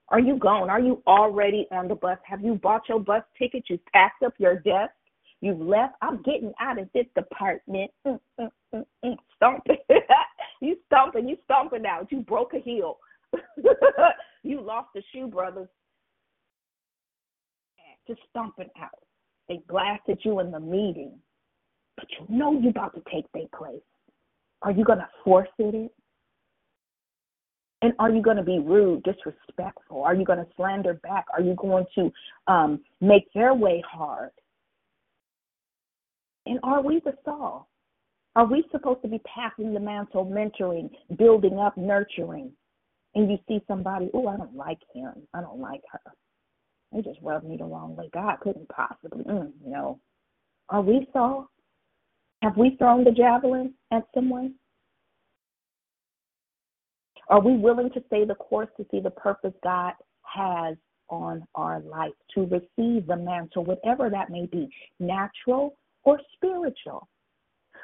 Are you gone? Are you already on the bus? Have you bought your bus ticket? You packed up your desk? You've left? I'm getting out of this department. Mm, mm, mm, mm. Stomping. you stomping. You stomping out. You broke a heel. you lost a shoe, brothers. Just stomping out. They blasted you in the meeting, but you know you're about to take their place. Are you going to force it? And are you going to be rude, disrespectful? Are you going to slander back? Are you going to um, make their way hard? And are we the Saul? Are we supposed to be passing the mantle, mentoring, building up, nurturing? And you see somebody, oh, I don't like him. I don't like her. They just rubbed me the wrong way. God couldn't possibly. Mm, no. Are we Saul? Have we thrown the javelin at someone? Are we willing to stay the course to see the purpose God has on our life, to receive the mantle, whatever that may be, natural or spiritual?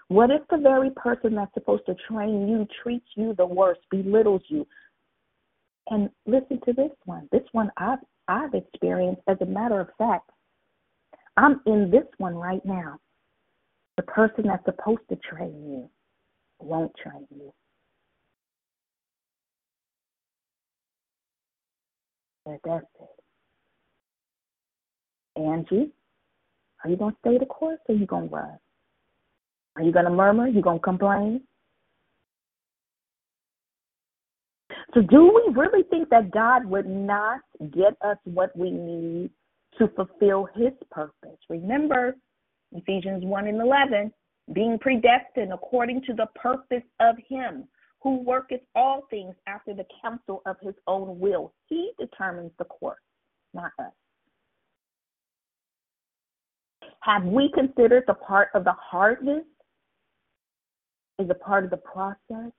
What if the very person that's supposed to train you treats you the worst, belittles you? And listen to this one. This one I've I've experienced. As a matter of fact, I'm in this one right now. The person that's supposed to train you won't train you. But that's it. Angie, are you going to stay the course or are you going to run? Are you going to murmur? Are you going to complain? So, do we really think that God would not get us what we need to fulfill his purpose? Remember Ephesians 1 and 11 being predestined according to the purpose of him who worketh all things after the counsel of his own will. He determines the course, not us. Have we considered the part of the hardness is a part of the process,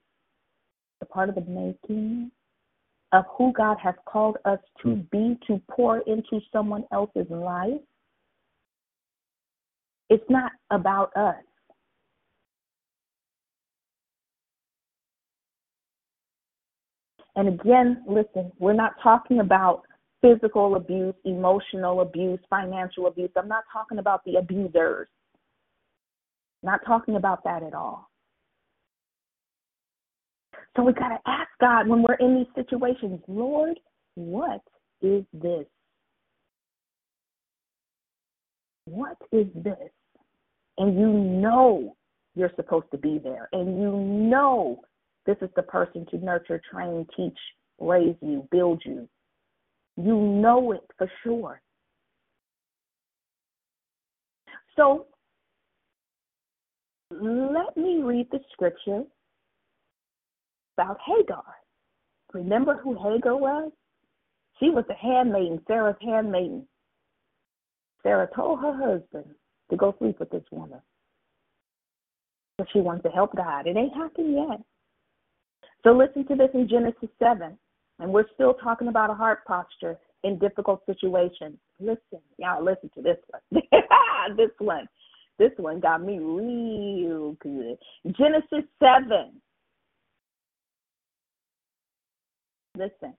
a part of the making of who God has called us to be to pour into someone else's life? It's not about us. And again, listen, we're not talking about physical abuse, emotional abuse, financial abuse. I'm not talking about the abusers. Not talking about that at all. So we got to ask God when we're in these situations, Lord, what is this? What is this? And you know you're supposed to be there, and you know this is the person to nurture, train, teach, raise you, build you. You know it for sure. So let me read the scripture about Hagar. Remember who Hagar was? She was the handmaiden, Sarah's handmaiden. Sarah told her husband to go sleep with this woman. But she wants to help God. It ain't happened yet. So listen to this in Genesis 7. And we're still talking about a heart posture in difficult situations. Listen, y'all listen to this one. this one. This one got me real good. Genesis 7. Listen.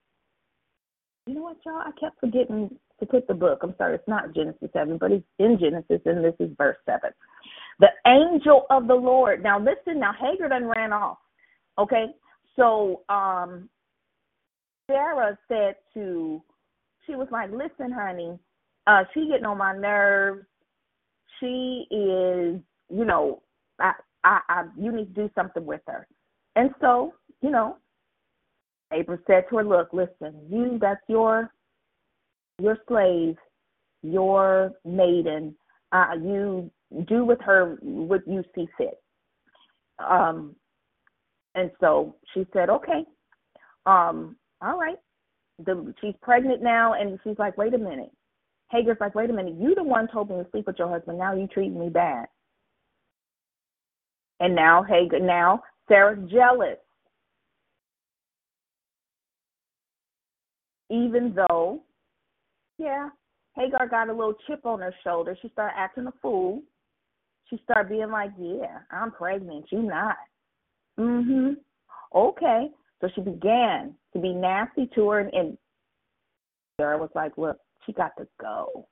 You know what, y'all? I kept forgetting to put the book. I'm sorry, it's not Genesis 7, but it's in Genesis, and this is verse 7. The angel of the Lord. Now, listen, now Hagar done ran off. Okay? So, um, Sarah said to, she was like, listen, honey, uh, she getting on my nerves. She is, you know, I, I, I, you need to do something with her. And so, you know, Abram said to her, look, listen, you, that's your, your slave, your maiden. Uh, you do with her what you see fit. Um, and so she said, okay. Um, all right. The, she's pregnant now, and she's like, wait a minute. Hagar's like, wait a minute. You the one told me to sleep with your husband. Now you treating me bad. And now Hagar, now Sarah's jealous. Even though, yeah, Hagar got a little chip on her shoulder. She started acting a fool. She started being like, yeah, I'm pregnant. You not. Mm-hmm. Okay. So she began to be nasty to her, and, and Sarah was like, "Look, she got to go.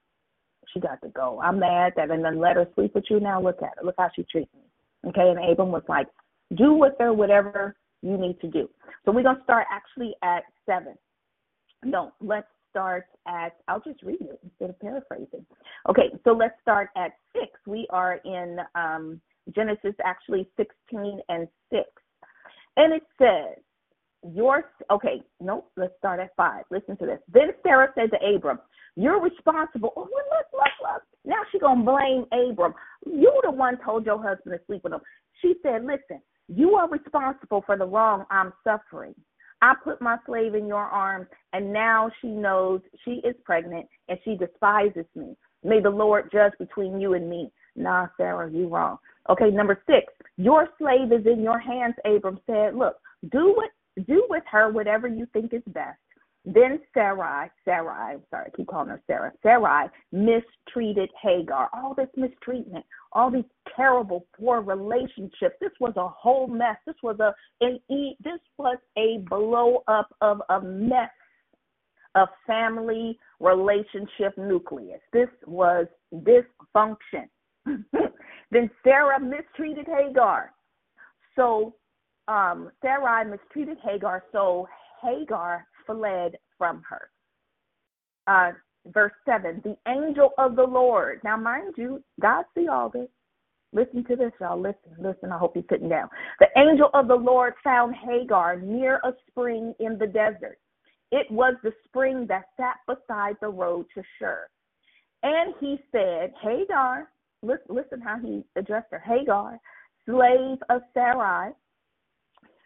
She got to go. I'm mad that and then let her sleep with you. Now look at her. Look how she treats me." Okay, and Abram was like, "Do with her whatever you need to do." So we're gonna start actually at seven. No, let's start at. I'll just read it instead of paraphrasing. Okay, so let's start at six. We are in um, Genesis actually 16 and 6. And it says, your okay, nope, let's start at five. Listen to this. Then Sarah said to Abram, You're responsible. Oh, look, look, look. Now she gonna blame Abram. You the one told your husband to sleep with him. She said, Listen, you are responsible for the wrong I'm suffering. I put my slave in your arms, and now she knows she is pregnant and she despises me. May the Lord judge between you and me. Nah, Sarah, you wrong. Okay, number six, your slave is in your hands, Abram said. Look, do what do with her whatever you think is best. Then Sarai, Sarai, I'm sorry, I keep calling her Sarah. Sarai mistreated Hagar. All this mistreatment, all these terrible, poor relationships. This was a whole mess. This was a an e this was a blow up of a mess of family relationship nucleus. This was dysfunction. then Sarah mistreated Hagar. So um, Sarai mistreated Hagar, so Hagar fled from her. Uh, verse 7 The angel of the Lord. Now, mind you, God see all this. Listen to this, y'all. Listen, listen. I hope you're sitting down. The angel of the Lord found Hagar near a spring in the desert. It was the spring that sat beside the road to Shur. And he said, Hagar, listen how he addressed her Hagar, slave of Sarai,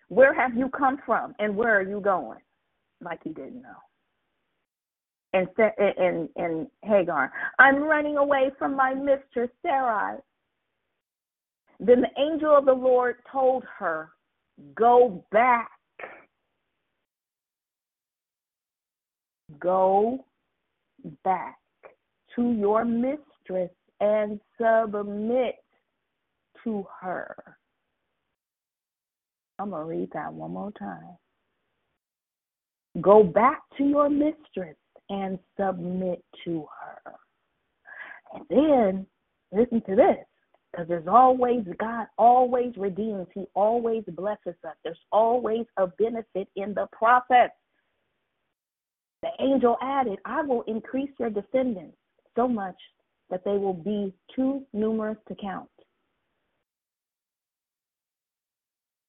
where have you come from and where are you going? Like he didn't know. And, said, and, and Hagar, I'm running away from my mistress Sarai. Then the angel of the Lord told her, Go back. Go back to your mistress and submit to her. I'm going to read that one more time. Go back to your mistress and submit to her. And then, listen to this, because there's always, God always redeems. He always blesses us. There's always a benefit in the process. The angel added, I will increase your descendants so much that they will be too numerous to count.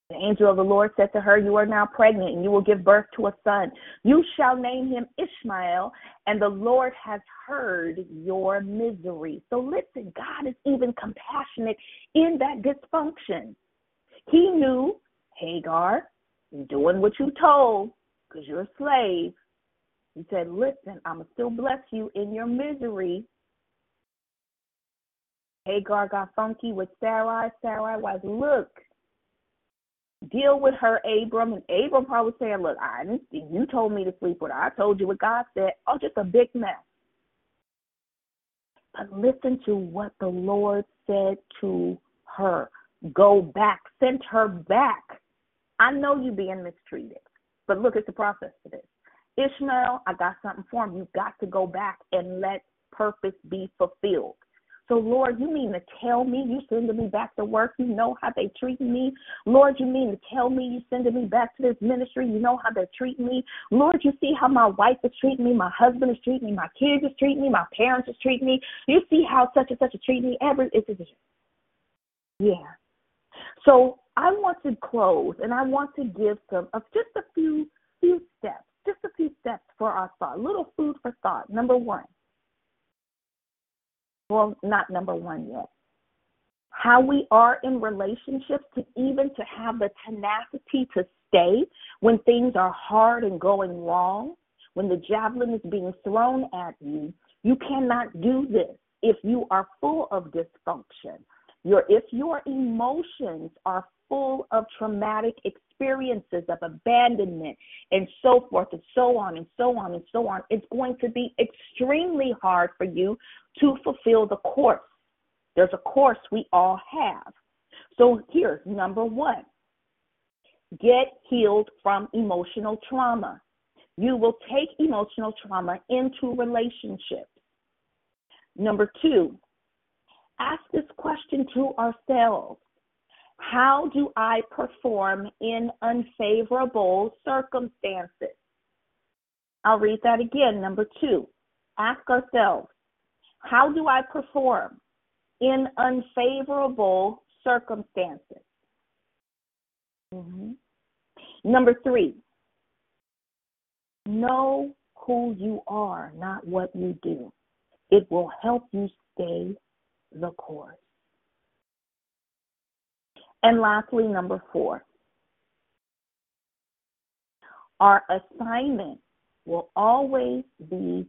The angel of the Lord said to her, You are now pregnant, and you will give birth to a son. You shall name him Ishmael, and the Lord has heard your misery. So listen, God is even compassionate in that dysfunction. He knew Hagar, doing what you told, because you're a slave. He said, Listen, I'm going to still bless you in your misery. Hagar got funky with Sarai. Sarai was, Look, deal with her, Abram. And Abram probably saying, Look, I didn't you told me to sleep with her. I told you what God said. Oh, just a big mess. But listen to what the Lord said to her. Go back. Send her back. I know you being mistreated. But look at the process for this. Ishmael, I got something for him. You've got to go back and let purpose be fulfilled. So, Lord, you mean to tell me you sending me back to work? You know how they treat me. Lord, you mean to tell me you sending me back to this ministry? You know how they're treating me. Lord, you see how my wife is treating me, my husband is treating me, my kids is treating me, my parents is treating me. You see how such and such is treating me. Every it's, it's yeah. So I want to close, and I want to give some of just a few few steps, just a few steps for our thought, little food for thought. Number one well, not number one yet. How we are in relationships to even to have the tenacity to stay when things are hard and going wrong, when the javelin is being thrown at you. You cannot do this if you are full of dysfunction. Your if your emotions are full of traumatic experiences of abandonment and so forth and so on and so on and so on, it's going to be extremely hard for you to fulfill the course. There's a course we all have. So here's number one get healed from emotional trauma. You will take emotional trauma into relationships. Number two, ask this question to ourselves How do I perform in unfavorable circumstances? I'll read that again. Number two, ask ourselves how do I perform in unfavorable circumstances? Mm-hmm. Number three, know who you are, not what you do. It will help you stay the course. And lastly, number four, our assignment will always be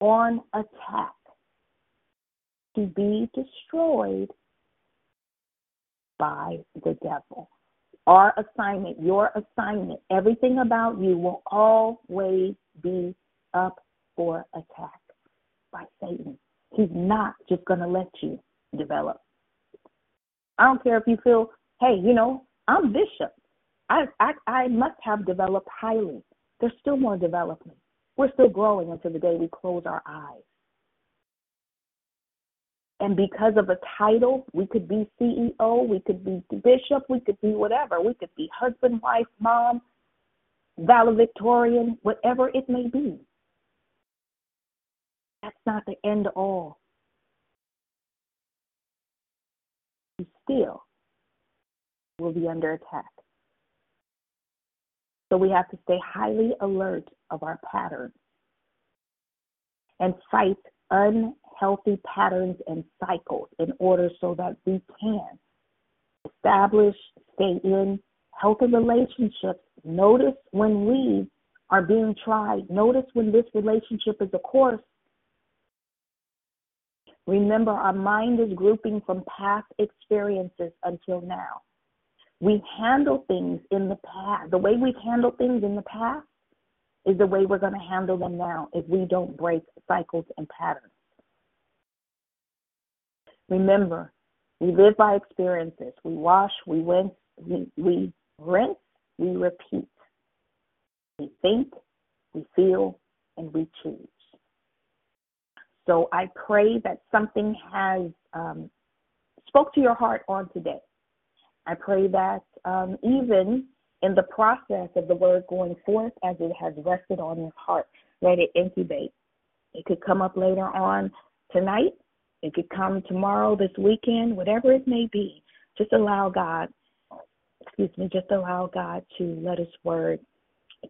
on attack to be destroyed by the devil. Our assignment, your assignment, everything about you will always be up for attack by Satan. He's not just going to let you develop. I don't care if you feel, hey, you know, I'm bishop. I, I, I must have developed highly. There's still more development. We're still growing until the day we close our eyes. And because of a title, we could be CEO, we could be bishop, we could be whatever. We could be husband, wife, mom, valedictorian, whatever it may be. That's not the end all. You still will be under attack. So we have to stay highly alert of our patterns and fight unhealthy patterns and cycles in order so that we can establish, stay in healthy relationships. Notice when we are being tried. Notice when this relationship is a course. Remember, our mind is grouping from past experiences until now. We handle things in the past. The way we've handled things in the past is the way we're going to handle them now if we don't break cycles and patterns. Remember, we live by experiences. We wash, we rinse, we, we rinse, we repeat. We think, we feel, and we choose. So I pray that something has um, spoke to your heart on today. I pray that um, even in the process of the word going forth as it has rested on your heart. Let it incubate. It could come up later on tonight. It could come tomorrow, this weekend, whatever it may be. Just allow God, excuse me, just allow God to let His word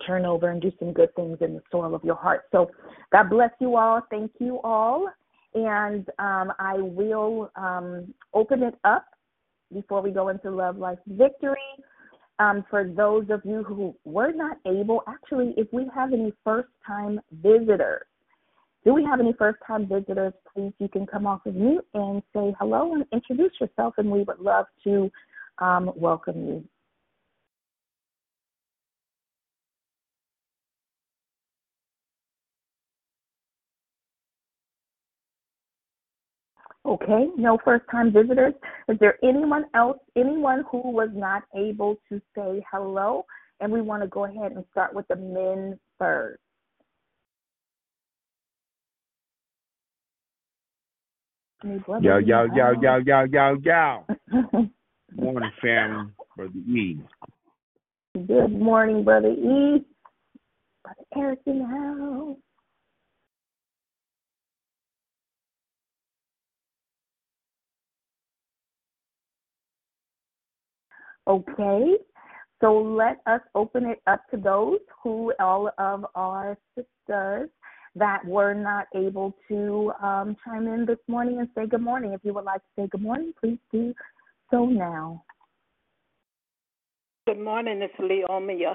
turn over and do some good things in the soil of your heart. So, God bless you all. Thank you all. And um, I will um, open it up before we go into Love Life Victory um, for those of you who were not able, actually, if we have any first time visitors, do we have any first time visitors? Please, you can come off of mute and say hello and introduce yourself, and we would love to um, welcome you. Okay, no first time visitors. Is there anyone else, anyone who was not able to say hello? And we want to go ahead and start with the men first. Yo, yo, yo, yo, yo, yo, yo. Morning, family. Brother E. Good morning, Brother E. Brother Eric in the house. Okay, so let us open it up to those who, all of our sisters that were not able to um, chime in this morning and say good morning. If you would like to say good morning, please do so now. Good morning, it's Leomia.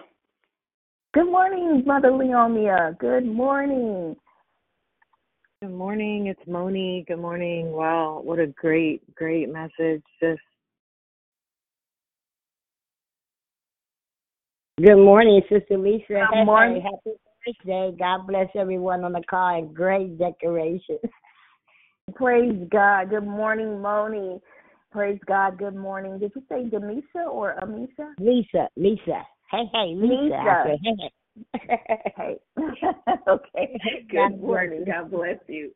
Good morning, Mother Leomia. Good morning. Good morning. It's Moni. Good morning. Wow, what a great, great message. Just Good morning, Sister Lisa. Good Hey, morning. hey, happy birthday. God bless everyone on the call and great decorations. Praise God. Good morning, Moni. Praise God. Good morning. Did you say Demisha or Amisha? Lisa, Lisa. Hey, hey, Lisa. Lisa. Said, hey, hey. Hey. okay. Good bless morning. God bless you.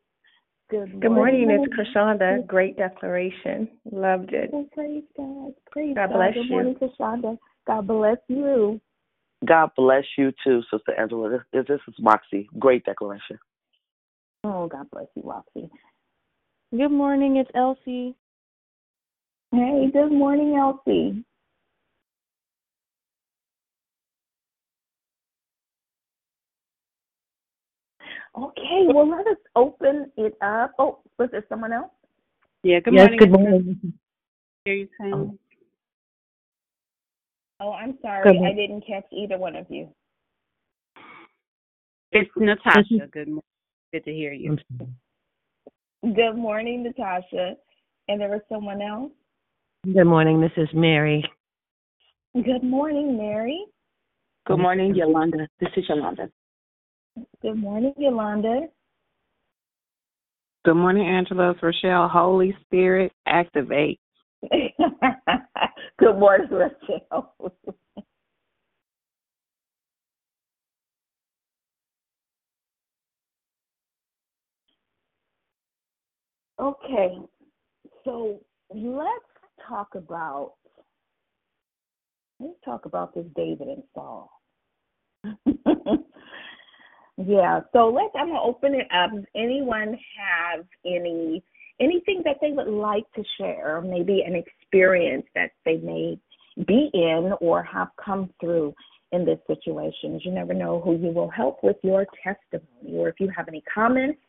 Good Good morning, morning. it's Krishanda. Great declaration. Loved it. Oh, praise God. Praise God God. bless Good you. morning, Kashonda. God bless you. God bless you too, Sister Angela. This, this is Moxie. Great declaration. Oh, God bless you, Roxy. Good morning, it's Elsie. Hey, good morning, Elsie. Okay, well, let us open it up. Oh, was there someone else? Yeah, good yes, morning. good morning. Hear you saying? Um, Oh, I'm sorry. I didn't catch either one of you. It's Natasha. Mm-hmm. Good morning. Good to hear you. Good morning, Natasha. And there was someone else? Good morning. This is Mary. Good morning, Mary. Good morning, Yolanda. This is Yolanda. Good morning, Yolanda. Good morning, Angela. It's Rochelle. Holy Spirit, activate. Good morning, Rachel. okay, so let's talk about let's talk about this David and Saul. yeah, so let's I'm gonna open it up. Does anyone have any anything that they would like to share, maybe an experience that they may be in or have come through in this situation. You never know who you will help with your testimony, or if you have any comments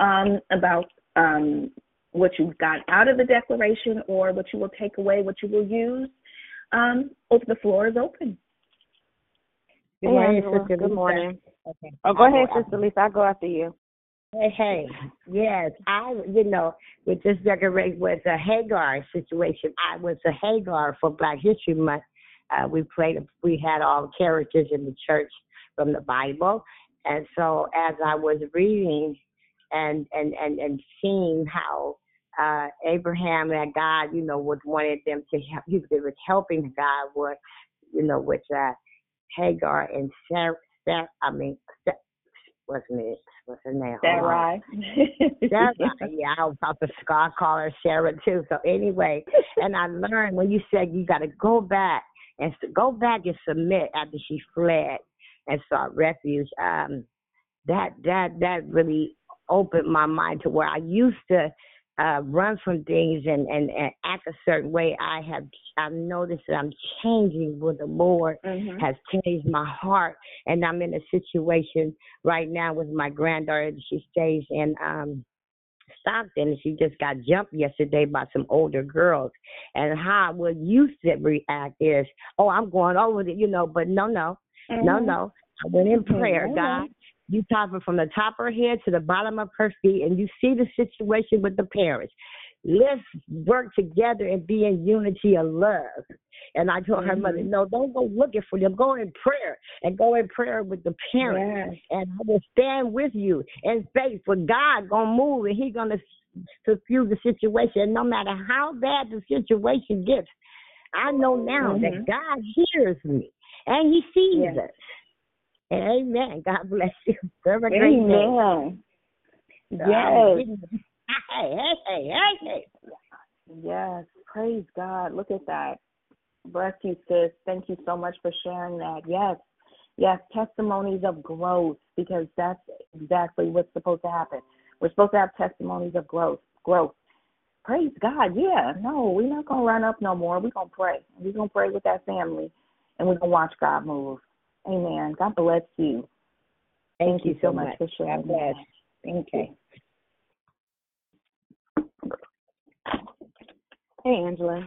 um, about um, what you got out of the declaration or what you will take away, what you will use. Um, the floor is open. Good morning, Angela. Sister Good morning. Okay. Oh, go I'll ahead, after Sister Lisa. I'll go after you. Hey, hey, yes, I, you know, with this decoration was a Hagar situation. I was a Hagar for Black History Month. Uh, we played, we had all characters in the church from the Bible, and so as I was reading and and and and seeing how uh Abraham and God, you know, was wanted them to help, he was helping God with, you know, with uh, Hagar and Sarah, Sarah I mean, Sarah, what's her name? What's her name? Hold on. Sarai. Sarah, yeah, I was about to I call her Sarah too. So anyway, and I learned when you said you got to go back and go back and submit after she fled and sought refuge. Um, that that that really opened my mind to where I used to uh run from things and, and, and act a certain way. I have I've noticed that I'm changing with the Lord Mhm. has changed my heart and I'm in a situation right now with my granddaughter. She stays in um Stockton, and she just got jumped yesterday by some older girls. And how I would you sit react is, oh, I'm going over it, you know, but no, no, mm-hmm. no, no. I went in prayer, mm-hmm. God. You top her from the top of her head to the bottom of her feet, and you see the situation with the parents. Let's work together and be in unity of love. And I told mm-hmm. her mother, no, don't go looking for them. Go in prayer and go in prayer with the parents. Yes. And I will stand with you in faith. For God gonna move and He gonna fulfill the situation. And no matter how bad the situation gets, I know now mm-hmm. that God hears me and He sees yes. us. Amen. God bless you. Have a great Amen. day. Yes. Hey, hey, hey, hey, hey. Yes. Praise God. Look at that. Bless you, sis. Thank you so much for sharing that. Yes. Yes. Testimonies of growth because that's exactly what's supposed to happen. We're supposed to have testimonies of growth. Growth. Praise God. Yeah. No, we're not going to run up no more. We're going to pray. We're going to pray with that family and we're going to watch God move. Amen. God bless you. Thank, Thank you, so much, for sharing. God bless. Thank you. Hey, Angela.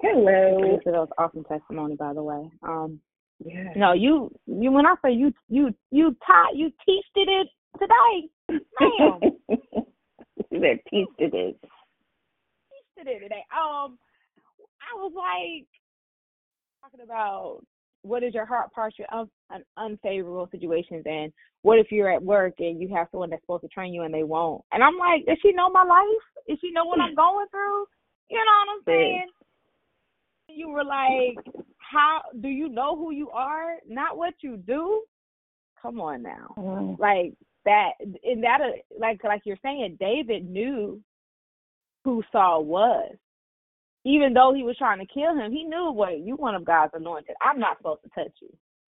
Hello. That was awesome testimony, by the way. Um, yeah. No, you you when I say you you you taught you teached it today, ma'am. you better teached it. Teached it today. Um, I was like talking about what is your heart posture of an unfavorable situations and what if you're at work and you have someone that's supposed to train you and they won't? And i'm like does she know my life? Does she know what i'm going through? You know what i'm saying? You were like how do you know who you are? Not what you do? Come on now. Mm-hmm. like that in that uh, like like you're saying david knew who saul was even though he was trying to kill him, he knew what you one of God's anointed. I'm not supposed to touch you,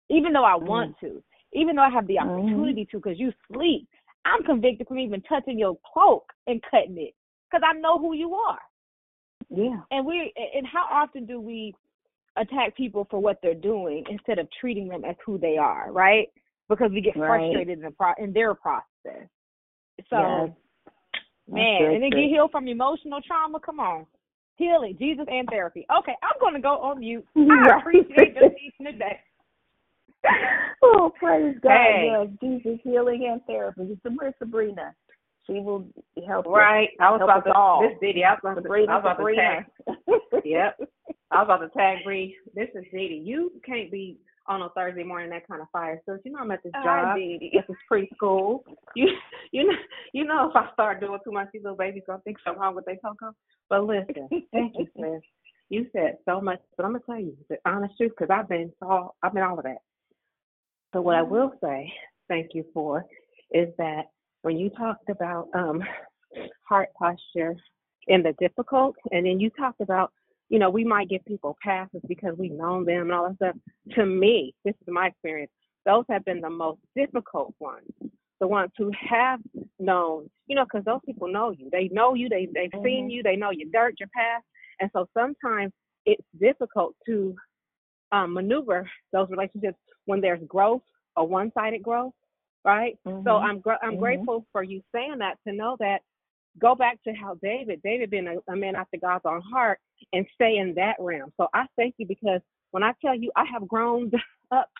even though I want mm-hmm. to, even though I have the mm-hmm. opportunity to, because you sleep. I'm convicted from even touching your cloak and cutting it, because I know who you are. Yeah. And we and how often do we attack people for what they're doing instead of treating them as who they are, right? Because we get right. frustrated in the pro- in their process. So, yes. man, and then get healed from emotional trauma. Come on healing, Jesus and therapy. Okay, I'm going to go on mute. I appreciate your teaching today. oh, praise God. Hey. Yes, Jesus, healing and therapy. Where's Sabrina? She will help Right. You. I was about to all. this Didi. I was about to, Sabrina, I was about Sabrina. to tag. yep. I was about to tag Bree. This is Didi. You can't be on a Thursday morning that kind of fire. So you know I'm at this job. This is preschool. You you know you know if I start doing too much, these little babies gonna think something wrong with their cocoa. But listen, thank you, sis. You said so much, but I'm gonna tell you the honest truth because I've been all I've been all of that. But what I will say, thank you for, is that when you talked about um heart posture in the difficult, and then you talked about you know, we might give people passes because we've known them and all that stuff. To me, this is my experience, those have been the most difficult ones. The ones who have known, you know, because those people know you. They know you, they, they've mm-hmm. seen you, they know your dirt, your past. And so sometimes it's difficult to um, maneuver those relationships when there's growth or one sided growth, right? Mm-hmm. So I'm, gr- I'm mm-hmm. grateful for you saying that to know that go back to how David, David being a, a man after God's own heart, and stay in that realm. So I thank you because when I tell you I have grown up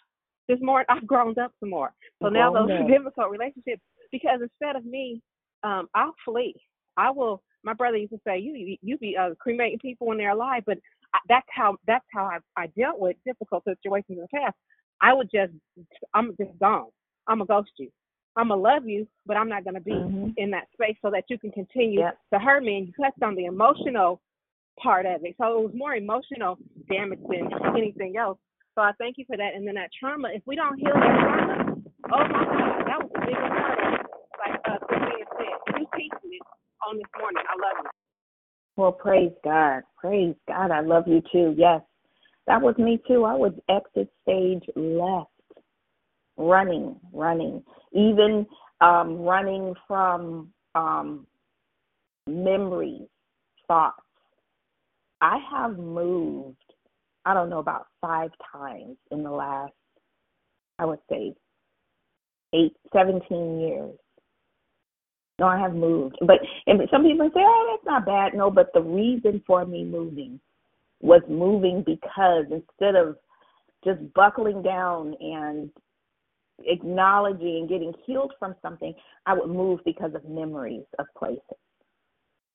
this morning, I've grown up some more. So now those difficult relationships, because instead of me, um, I'll flee. I will. My brother used to say, "You you be uh, cremating people when they're alive," but I, that's how that's how I, I dealt with difficult situations in the past. I would just, I'm just gone. I'm gonna ghost you. I'm gonna love you, but I'm not gonna be mm-hmm. in that space so that you can continue yep. to hurt me. And you touched on the emotional part of it, so it was more emotional damage than anything else. So I thank you for that. And then that trauma, if we don't heal that trauma, oh my God, that was the biggest it. Like uh, Cynthia said, you teaching it on this morning. I love you. Well, praise God. Praise God. I love you too. Yes. That was me too. I was exit stage left running, running, even um, running from um, memories, thoughts. I have moved, I don't know, about five times in the last, I would say, eight, 17 years. No, I have moved. But and some people say, oh, that's not bad. No, but the reason for me moving was moving because instead of just buckling down and acknowledging and getting healed from something, I would move because of memories of places.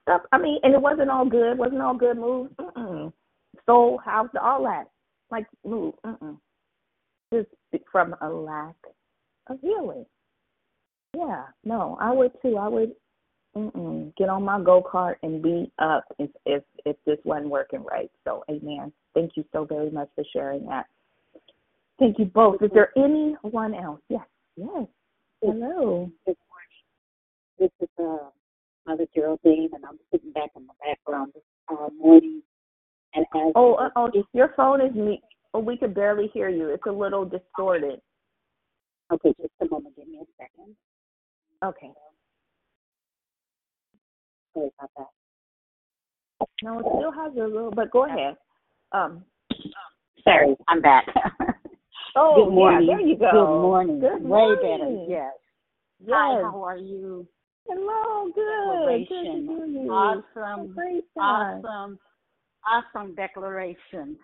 Stuff. I mean, and it wasn't all good. wasn't all good moves. Mm-mm. Soul, house, all that. Like move. Mm-mm. Just from a lack of healing. Yeah, no, I would too. I would mm-mm, get on my go kart and be up if if if this wasn't working right. So, amen. Thank you so very much for sharing that. Thank you both. Is there anyone else? Yes, yes. Hello. Good morning. This is uh, Mother Geraldine, and I'm sitting back in the background this uh, morning. And as oh, uh, oh, your phone is me. Oh, we could barely hear you. It's a little distorted. Okay, just a moment. Give me a second. Okay. Sorry about that. No, it still has a little, but go ahead. Um. Sorry, I'm back. Oh, Good morning. yeah, there you go. Good morning. Good Way better. Yes. Yes. Hi, how are you? Hello, good. Good Declaration. you. Awesome. Awesome. Awesome declaration.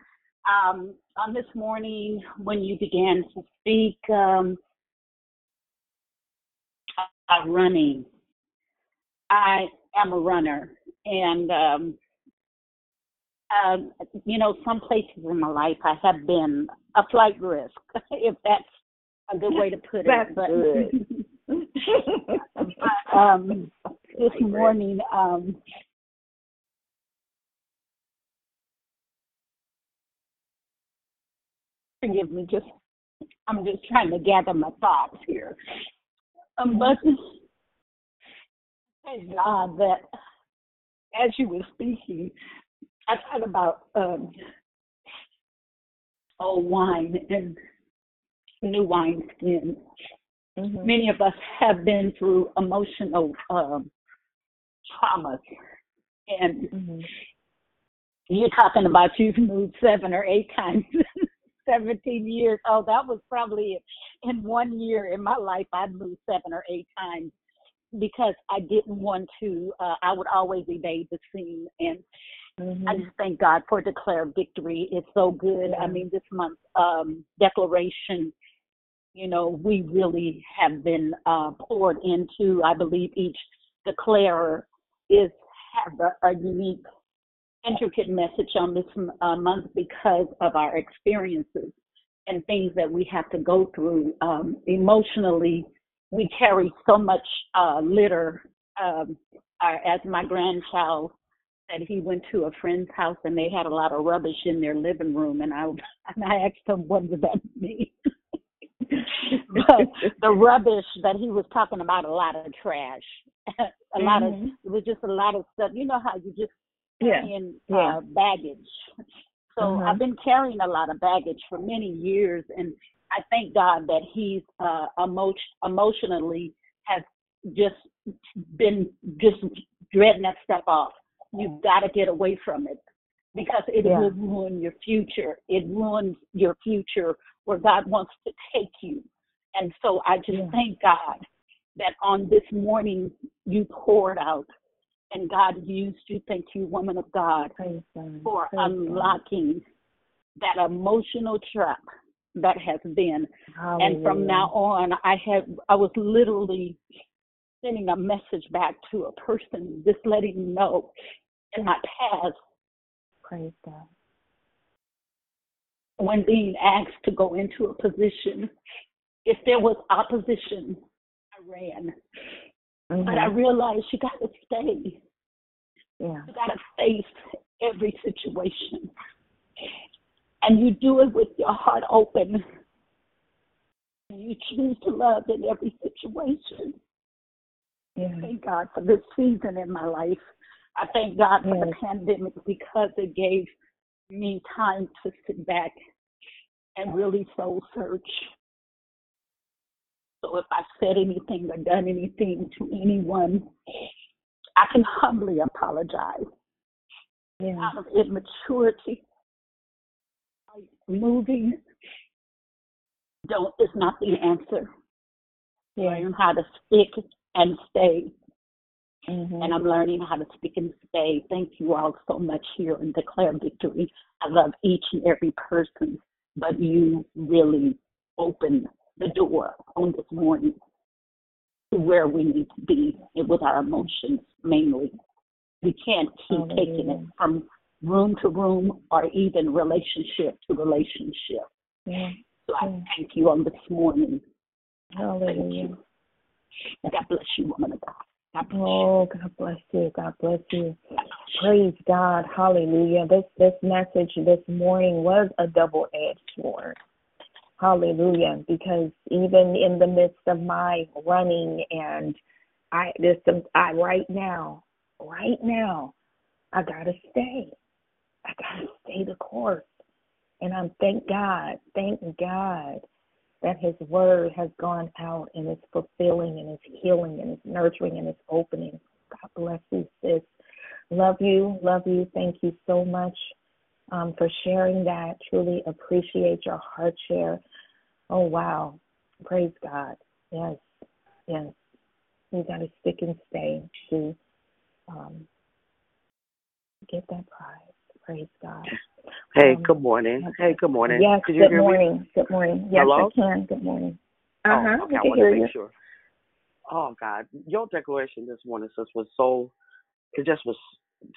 Um, on this morning, when you began to speak, um, about running, I am a runner, and um, um, you know, some places in my life I have been a flight risk, if that's a good way to put it. But, but um, this morning, um, forgive me, just I'm just trying to gather my thoughts here. Um, but thank God that as you were speaking, I thought about um, old wine and new wine skin. Mm-hmm. Many of us have been through emotional um, traumas, and Mm-hmm. you're talking about you've moved seven or eight times 17 years. Oh, that was probably in one year in my life, I'd moved seven or eight times because I didn't want to, uh, I would always evade the scene. And Mm-hmm. I just thank God for declare victory. It's so good. I mean, this month, um, declaration, you know, we really have been uh, poured into. I believe each declarer is have a, a unique, intricate message on this uh, month because of our experiences and things that we have to go through um, emotionally. We carry so much uh, litter. Um, our, as my grandchild said, he went to a friend's house and they had a lot of rubbish in their living room, and I and I asked him, "What does that mean?" but the rubbish that he was talking about, a lot of trash, a lot of Mhm. it was just a lot of stuff. You know how you just Yeah. carrying Yeah. uh, baggage. So Mhm. I've been carrying a lot of baggage for many years, and I thank God that He's uh, emo- emotionally has just been just dreading that stuff off. You've got to get away from it because it Yeah. will ruin your future. It ruins your future where God wants to take you. And so I just Yeah. thank God that on this morning you poured out and God used you. Thank you, woman of God, Praise for God. unlocking that emotional trap that has been. And from now on, I have I was literally sending a message back to a person, just letting them know in my past Praise God. when being asked to go into a position, if there was opposition, I ran. But I Mhm. realized you got to stay. Yeah. You got to face every situation. And you do it with your heart open. You choose to love in every situation. Yeah. Thank God for this season in my life. I thank God for the pandemic because it gave me time to sit back and really soul search. So if I've said anything or done anything to anyone, I can humbly apologize. Yeah. Out of immaturity, moving don't is not the answer. Yeah. Learn how to stick and stay Mm-hmm. And I'm learning how to speak and stay. Thank you all so much here and declare victory. I love each and every person, but you really opened the door on this morning to where we need to be with our emotions mainly. We can't keep oh, taking it from room to room or even relationship to relationship. Yeah. So I thank you on this morning. Hallelujah. God bless you, woman of God. God bless oh, God bless you. God bless you. Praise God. Hallelujah. This this message this morning was a double edged sword. Hallelujah. Because even in the midst of my running and I there's some I right now, right now, I gotta stay. I gotta stay the course. And I'm thank God, thank God that his word has gone out and is fulfilling and is healing and is nurturing and is opening. God bless you, sis. Love you, love you. Thank you so much um, for sharing that. Truly appreciate your heart share. Oh, wow. Praise God. Yes, yes. We got to stick and stay to um, get that prize. Praise God. Hey, um, good morning. Hey, good morning. Yes, Could good morning. Me? Good morning. Yes, Hello? I can. Good morning. Uh huh. Oh, okay. I want hear to make you. sure. Oh God, your declaration this morning, sis, was so. It just was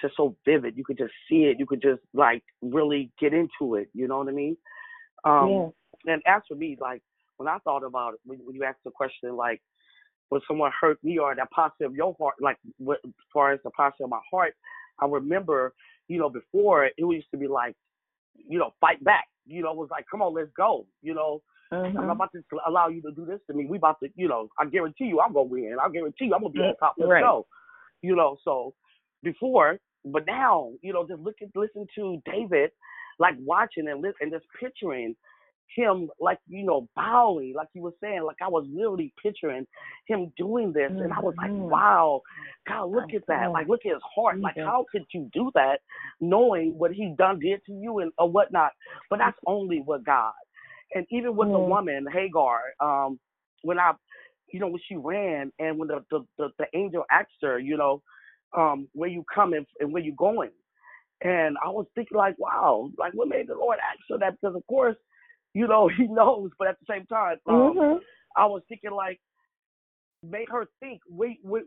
just so vivid. You could just see it. You could just like really get into it. You know what I mean? Um, yes. And as for me, like when I thought about it, when, when you asked the question, like, when someone hurt me or that posture of your heart, like what, as far as the posture of my heart, I remember, you know, before it used to be like, you know, fight back. You know, it was like, come on, let's go. You know, I'm not mm-hmm. about to allow you to do this to me. We about to, you know, I guarantee you I'm gonna win. I guarantee you I'm gonna be on top. Let's right. go. You know, so before, but now, you know, just look at listen to David, like watching and listen and just picturing him like you know bowing like you were saying like i was literally picturing him doing this mm-hmm. and i was like wow god look at that like look at his heart like how could you do that knowing what he done did to you and or whatnot? But that's only what god. And even with the woman hagar um when i you know when she ran and when the the the, the angel asked her you know um where you coming and where you going? And I was thinking like, wow, like what made the Lord ask her that? Because of course, you know, he knows, but at the same time, um, mm-hmm. I was thinking like, made her think, wait, wait,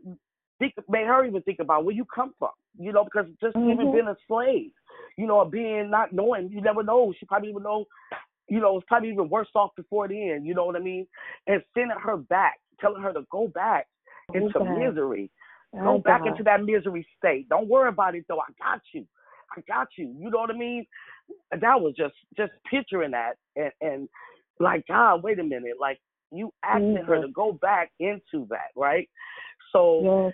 think, made her even think about where you come from, you know, because just mm-hmm. even being a slave, you know, being not knowing, you never know. She probably even know, you know, it's probably even worse off before the end, you know what I mean? And sending her back, telling her to go back into Okay. misery. Go back into that misery state. Don't worry about it though. I got you. I got you. You know what I mean? And that was just just picturing that and and like God, wait a minute, like you asking her to go back into that, right? So Yes.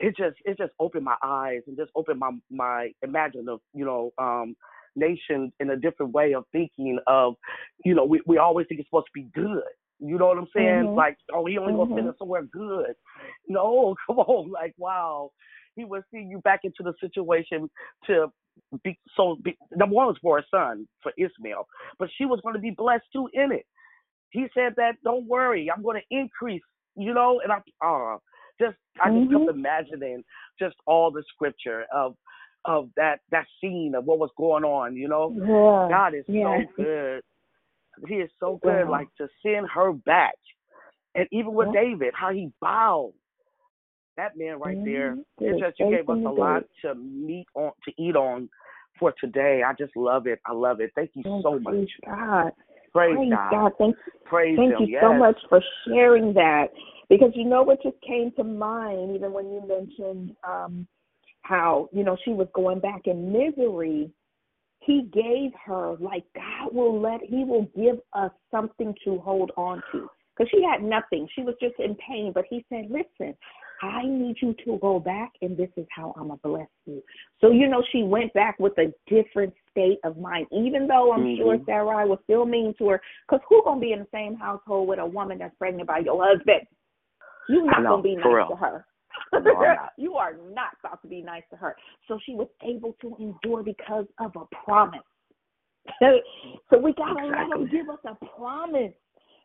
it just it just opened my eyes and just opened my my imaginative, you know, um nation in a different way of thinking of, you know, we, we always think it's supposed to be good. You know what I'm saying? Mhm. Like, oh, he only gonna send Mhm. us somewhere good. No, come on, like, wow. He will see you back into the situation to be so. Be, number one was for her son, for Ishmael, but she was going to be blessed too in it. He said that, don't worry, I'm going to increase. You know, and I, uh, just I just kept imagining just all the scripture of of that that scene of what was going on. You know, Yeah. God is Yeah. so good. He is so good. Wow. Like to send her back, and even with Yeah. David, how he bowed. That man right there. Mhm. It's just you gave us a lot to meet on to eat on for today. I just love it. I love it. Thank you Oh, so praise much. God. Praise, Praise God. God. Thank Praise Thank Him. you yes. so much for sharing that. Because you know what just came to mind, even when you mentioned um, how, you know, she was going back in misery. He gave her, like, God will let, He will give us something to hold on to. Because she had nothing. She was just in pain. But He said, listen, I need you to go back, and this is how I'm going to bless you. So, you know, she went back with a different state of mind, even though I'm sure Mhm. Sarai was still mean to her. Because who going to be in the same household with a woman that's pregnant by your husband? You're not going to be nice real. to her. No, you are not about to be nice to her. So she was able to endure because of a promise. so we got to let him give us a promise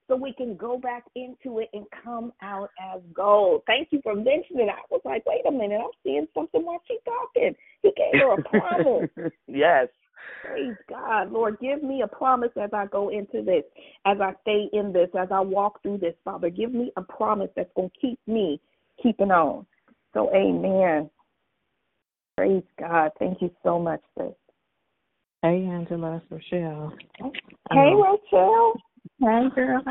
so we can go back into it and come out as gold. Thank you for mentioning it. I was like, wait a minute, I'm seeing something while she's talking. He gave her a promise. yes. Praise God. Lord, give me a promise as I go into this, as I stay in this, as I walk through this, Father. Give me a promise that's going to keep me keeping on. So, amen. Praise God. Thank you so much, sis. Hey, Angela, it's Rochelle. Hey, Um, Rochelle. Hey, girl.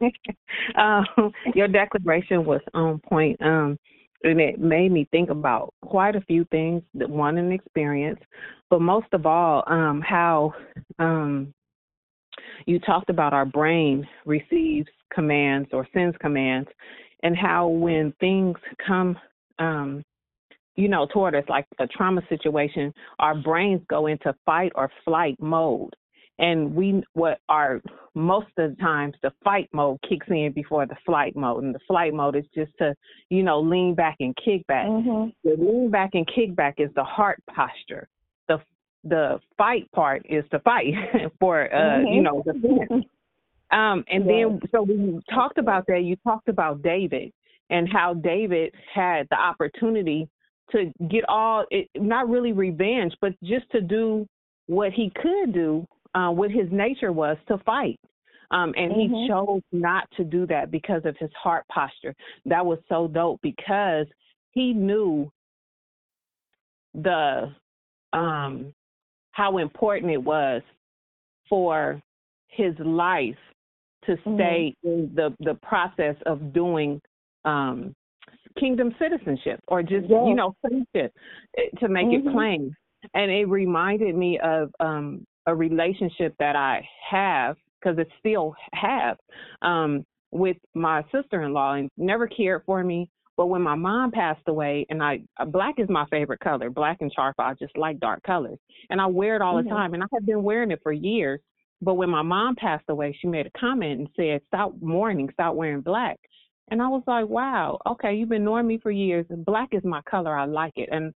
um, your declaration was on point. Um, and it made me think about quite a few things that one an experience, but most of all, um, how um you talked about our brain receives commands or sends commands and how when things come um you know toward us like a trauma situation our brains go into fight or flight mode and we what are most of the times the fight mode kicks in before the flight mode. And the flight mode is just to you know lean back and kick back. Mm-hmm. the lean back and kick back is the heart posture. The the fight part is to fight for uh Mhm. you know defense um and then so when you talked about that you talked about david and how david had the opportunity to get all it, not really revenge but just to do what he could do uh, what his nature was to fight. Um and he Mhm. chose not to do that because of his heart posture. That was so dope because he knew the um how important it was for his life to stay in the the process of doing um kingdom citizenship or just you know friendship eh, to make Mhm. it plain. And it reminded me of um a relationship that I have because it still have um with my sister-in-law and never cared for me. But when my mom passed away and I uh, black is my favorite color. Black and charcoal I just like dark colors. And I wear it all Mhm. the time and I have been wearing it for years. But when my mom passed away she made a comment and said stop mourning stop wearing black. And I was like wow okay you've been knowing me for years. And black is my color I like it. And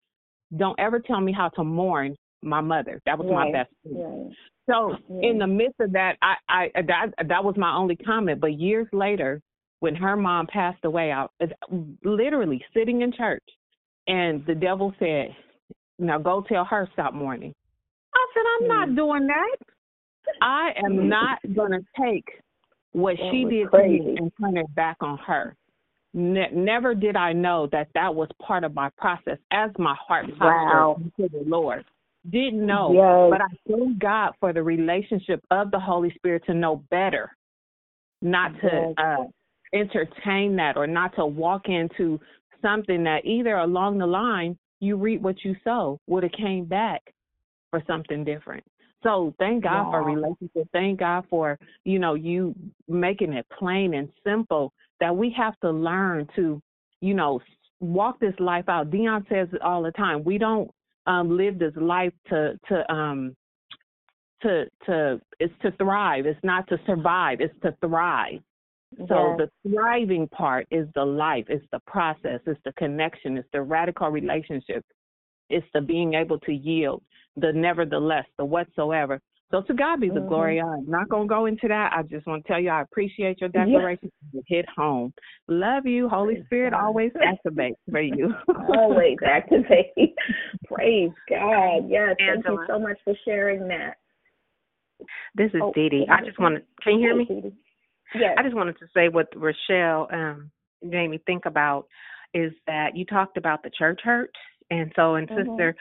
don't ever tell me how to mourn my mother that was my best friend Right. so Yeah. in the midst of that, I, I that that was my only comment. But years later, when her mom passed away, I was literally sitting in church, and the devil said, "Now go tell her stop mourning." I said, "I'm not mm. doing that. I am mm. not going to take what That she did to me and turn it back on her." Ne- never did I know that that was part of my process as my heart posture Wow. to the Lord. Didn't know, Yes. but I thank God for the relationship of the Holy Spirit to know better, not to Yes. uh, entertain that or not to walk into something that either along the line you reap what you sow would have came back for something different. So thank God for relationship. Thank God for you know you making it plain and simple that we have to learn to you know walk this life out. Dion says it all the time. We don't um live this life to to um to to it's to thrive. It's not to survive. It's to thrive. So Yes. the thriving part is the life, it's the process, it's the connection, it's the radical relationship, it's the being able to yield, the nevertheless, the whatsoever. So to God be the Mhm. glory. I'm not gonna go into that. I just want to tell you I appreciate your Yeah. declaration. You hit home. Love you. Holy Praise Spirit God. always activates for you. Always activate. Praise God. Yes. Thank you so much for sharing that. This is Oh, Dee Dee. I just wanted. Can you hear me? Dee. Yes. I just wanted to say what Rochelle um, made me think about is that you talked about the church hurt, and so and Mhm. Sister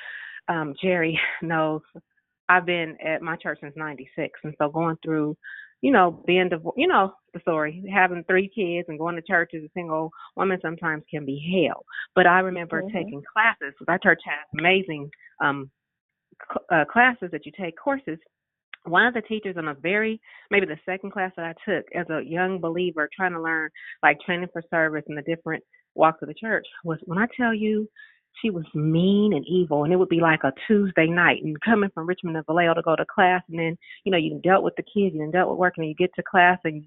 um, Jerry knows I've been at my church since '96, and so going through, you know, being divorced, you know, the story, having three kids and going to church as a single woman sometimes can be hell. But I remember Mhm. taking classes. 'cause Our church has amazing um, cl- uh, classes that you take courses one of the teachers in a very maybe the second class that I took as a young believer trying to learn like training for service and the different walks of the church was when I tell you she was mean and evil and it would be like a Tuesday night and coming from Richmond and Vallejo to go to class and then you know you dealt with the kids you dealt with work and you get to class and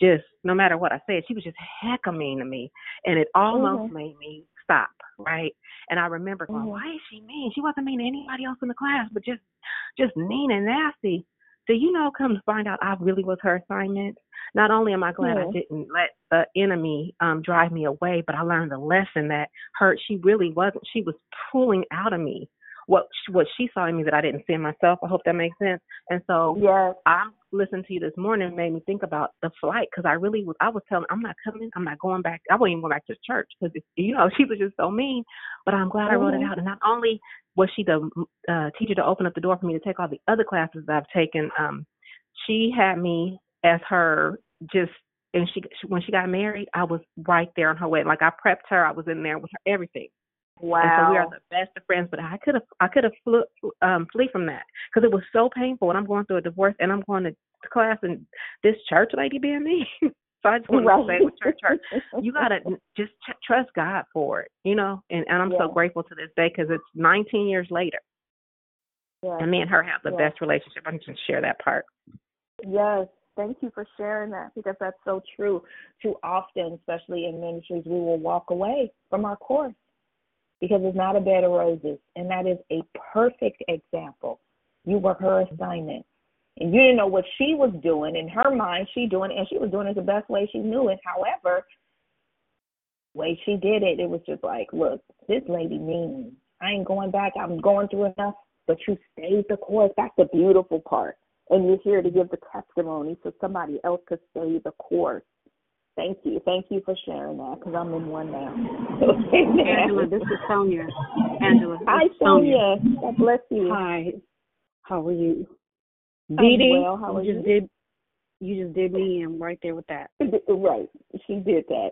just no matter what I said she was just hecka mean to me and it almost Mhm. made me stop right and I remember going Mhm. why is she mean she wasn't mean to anybody else in the class but just just mean and nasty do you know? Come to find out, I really was her assignment. Not only am I glad Yeah. I didn't let the enemy um drive me away, but I learned a lesson that her she really wasn't. She was pulling out of me what what she saw in me that I didn't see in myself. I hope that makes sense. And so Yes. I'm listening to you this morning made me think about the flight because I really was. I was telling I'm not coming. I'm not going back. I wasn't even going back to church because you know she was just so mean. But I'm glad I wrote it out. And not only was she the uh, teacher to open up the door for me to take all the other classes that I've taken, um, she had me as her just. And she, when she got married, I was right there on her way. Like I prepped her. I was in there with her everything. Wow. And so we are the best of friends. But I could have, I could have flew, um, flee from that because it was so painful. And I'm going through a divorce, and I'm going to class, and this church lady being me. so I just want to say with church, church, you gotta just ch- trust God for it, you know. And and I'm so grateful to this day because it's 19 years later, Yes. and me and her have the Yes. best relationship. I can just share that part. Yes, thank you for sharing that because that's so true. Too often, especially in ministries, we will walk away from our course because it's not a bed of roses. And that is a perfect example. You were her assignment. And you didn't know what she was doing. In her mind, she doing it, and she was doing it the best way she knew it. However, way she did it, it was just like, look, this lady mean. I ain't going back. I'm going through enough. But you stayed the course. That's the beautiful part. And you're here to give the testimony so somebody else could stay the course. Thank you. Thank you for sharing that because I'm in one now. Angela, this is Sonia. Angela. this Hi, is Sonia. Sonia. God bless you. Hi. How are you? I'm Dee Dee, well. How are you just you? did you just did me in right there with that. Right. She did that.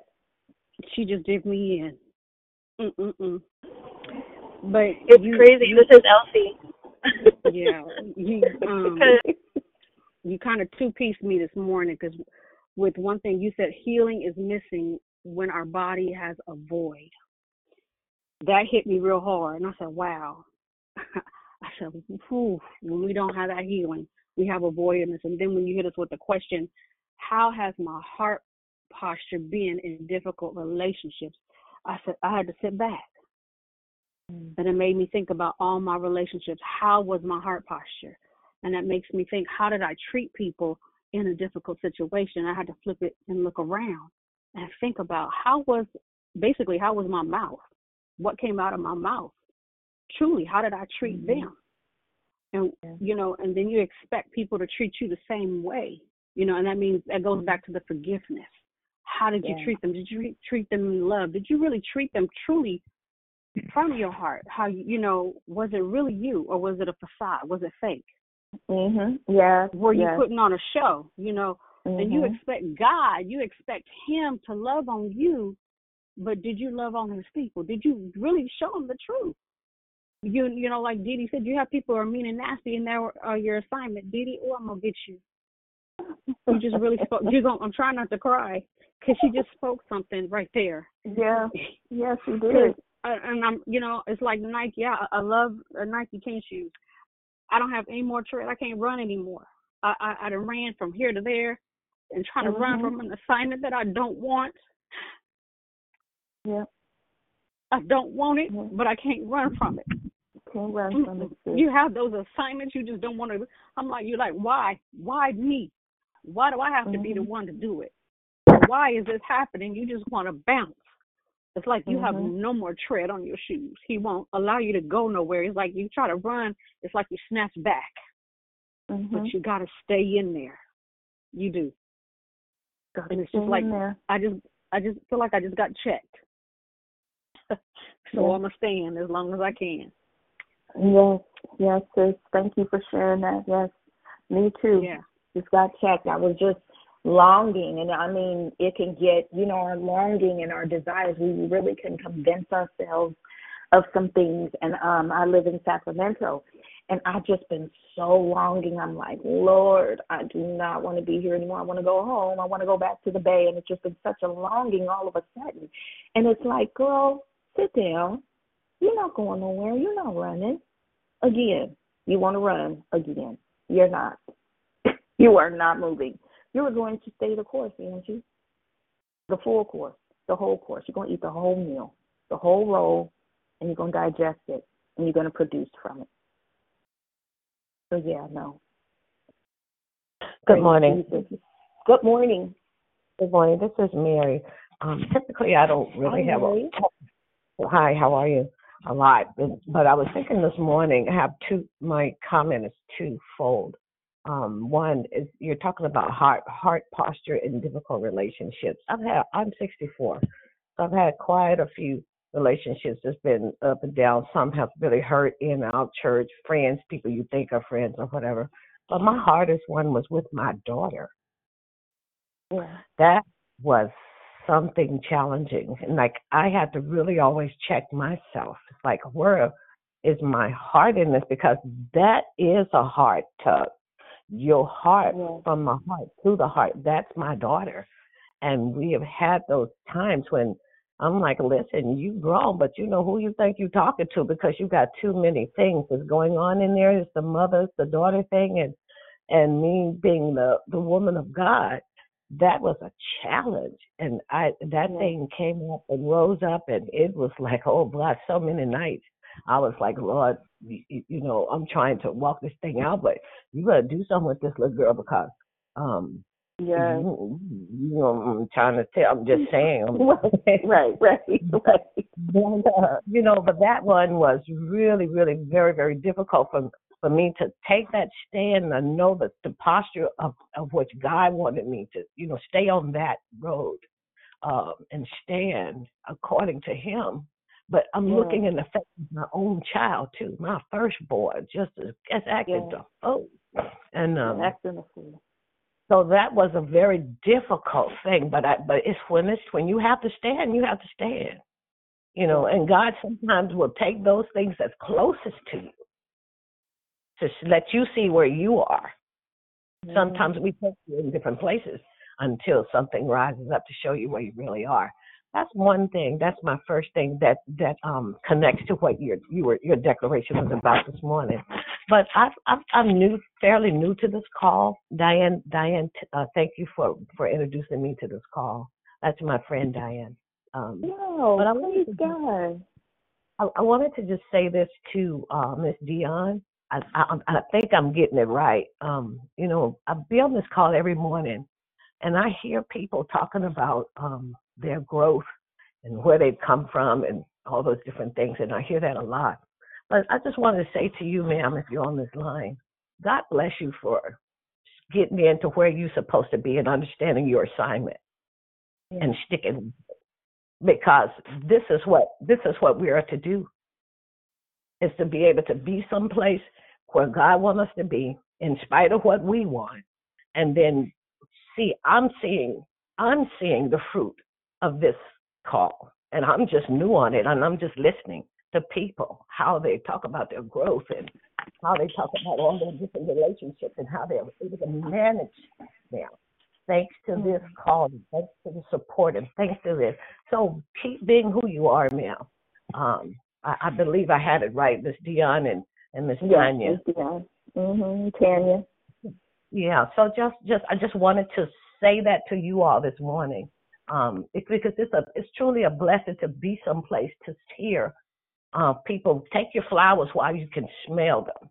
She just did me in. Mm mm mm. But It's you, crazy. you- This is Elsie. yeah, you um you kind of two pieced me this morning because with one thing you said healing is missing when our body has a void. That hit me real hard, and I said, "Wow." I said, Whew, "When we don't have that healing, we have a void in us." And then when you hit us with the question, "How has my heart posture been in difficult relationships?" I said, "I had to sit back." Mm. And it made me think about all my relationships. How was my heart posture? And that makes me think, how did I treat people in a difficult situation? I had to flip it and look around and think about how was basically how was my mouth? What came out of my mouth? Truly, how did I treat mm-hmm. them? And you know, and then you expect people to treat you the same way. You know, and that means that goes mm-hmm. back to the forgiveness. How did you treat them? Did you treat, treat them in love? Did you really treat them truly from your heart? How you know, was it really you or was it a facade? Was it fake? Mhm. Yes. Were you putting on a show? You know, and you Mhm. expect God, you expect Him to love on you, but did you love on His people? Did you really show them the truth? You you know, like Dee said, you have people who are mean and nasty, and they're uh, your assignment. Dee, oh, I'm gonna get you. You just really spoke. You're gonna, I'm trying not to cry because she just spoke something right there. Yeah. Yes, you did. And I'm, you know, it's like Nike. Yeah, I I love Nike tennis shoes. I don't have any more tread. I can't run anymore. I, I, I done ran from here to there and trying to run Mhm. from an assignment that I don't want. Yeah. I don't want it, but I can't run from it. Can't run from it. You have those assignments you just don't want to. I'm like, you're like, why? Why me? Why do I have to be the one to do it? Why is this happening? You just want to bounce. It's like you have Mhm. no more tread on your shoes. He won't allow you to go nowhere. It's like you try to run. It's like you snatch back, Mhm. but you got to stay in there. You do. Gotta And it's just like. I just, I just feel like I just got checked. so Yeah. I'm gonna stand as long as I can. Yes, yes, sis. Thank you for sharing that. Yes, me too. Yeah. Just got checked. I was just longing, and I mean, it can get, you know, our longing and our desires. We really can convince ourselves of some things. And um, I live in Sacramento, and I've just been so longing. I'm like, Lord, I do not want to be here anymore. I want to go home. I want to go back to the Bay, and it's just been such a longing all of a sudden. And it's like, girl, sit down. You're not going nowhere. You're not running. Again, you want to run again. You're not. you are not moving. You're going to stay the course, aren't you? The full course, the whole course. You're going to eat the whole meal, the whole roll, and you're going to digest it, and you're going to produce from it. So, yeah, no. Good morning. Good morning. Good morning. This is Mary. Um, typically, I don't really Hi, have Mary. a. Hi, how are you? A lot, but, but I was thinking this morning. I have two. My comment is twofold. Um, one is you're talking about heart heart posture in difficult relationships. I've had. I'm 64, so I've had quite a few relationships that's been up and down. Some have really hurt in out church, friends, people you think are friends or whatever. But my hardest one was with my daughter. That was something challenging. And like I had to really always check myself. Like where is my heart in this? Because that is a heart tug. Your heart from the heart to the heart. That's my daughter. And we have had those times when I'm like, listen, you grown, but you know who you think you're talking to because you got too many things that's going on in there. It's the mother, the daughter thing, and and me being the the woman of God. That was a challenge, and I that thing came up and rose up, and it was like, oh God, so many nights. I was like, Lord, you, you know, I'm trying to walk this thing out, but you gotta do something with this little girl because um Yes. you, you know, I'm trying to tell. I'm just saying. Right, right, right. But, uh, you know, but that one was really, really very, very difficult for for me to take that stand and know that the posture of of which God wanted me to, you know, stay on that road um, and stand according to Him. But I'm Yeah. looking in the face of my own child too, my firstborn, just as, as acting Yeah. the fool. And um, Acting a fool. so that was a very difficult thing, but I but it's when it's when you have to stand, you have to stand. You know, and God sometimes will take those things that's closest to you to let you see where you are. Sometimes we put you in different places until something rises up to show you where you really are. That's one thing. That's my first thing that that um connects to what your you were your declaration was about this morning. But I, I I'm new, fairly new to this call. Diane, Diane, uh, thank you for for introducing me to this call. That's my friend Diane. Um, No, but I to God. I, I wanted to just say this to uh, Miss Dion. I, I I think I'm getting it right. Um, you know, I be on this call every morning, and I hear people talking about um, their growth and where they've come from and all those different things, and I hear that a lot. But I just wanted to say to you, ma'am, if you're on this line, God bless you for getting into where you're supposed to be and understanding your assignment and sticking because this is what this is what we are to do is to be able to be someplace where God wants us to be in spite of what we want and then see I'm seeing I'm seeing the fruit of this call and I'm just new on it and I'm just listening to people how they talk about their growth and how they talk about all their different relationships and how they're able to manage them thanks to this call, thanks to the support, and thanks to this. So keep being who you are, now. Um, I, I believe I had it right, Miss Dion and and Miss Yes, Tanya. Miss Dion. Mhm. Tanya. Yeah. So just just I just wanted to say that to you all this morning, um, it's because it's a it's truly a blessing to be someplace to hear uh, people take your flowers while you can smell them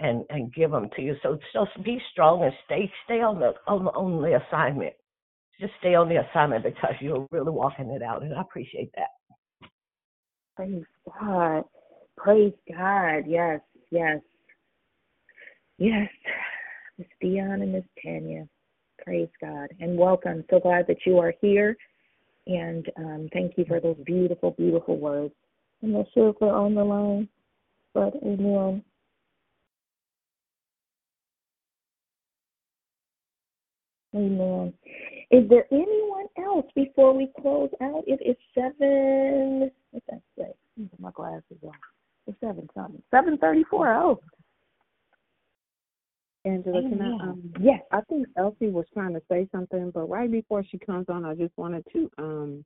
and and give them to you. So so be strong and stay stay on the on on the assignment. Just stay on the assignment because you're really walking it out, and I appreciate that. Praise God. Praise God. Yes, yes. Yes. Miss Dion and Miss Tanya. Praise God. And welcome. So glad that you are here. And um, thank you for those beautiful, beautiful words. I'm not sure if they're on the line, but amen. Amen. Is there anyone else before we close out? It is seven. What's that say? Let me put my glasses on. It's seven something. Seven thirty-four. Oh, Angela, can I? Um, yes. I think Elsie was trying to say something, but right before she comes on, I just wanted to um,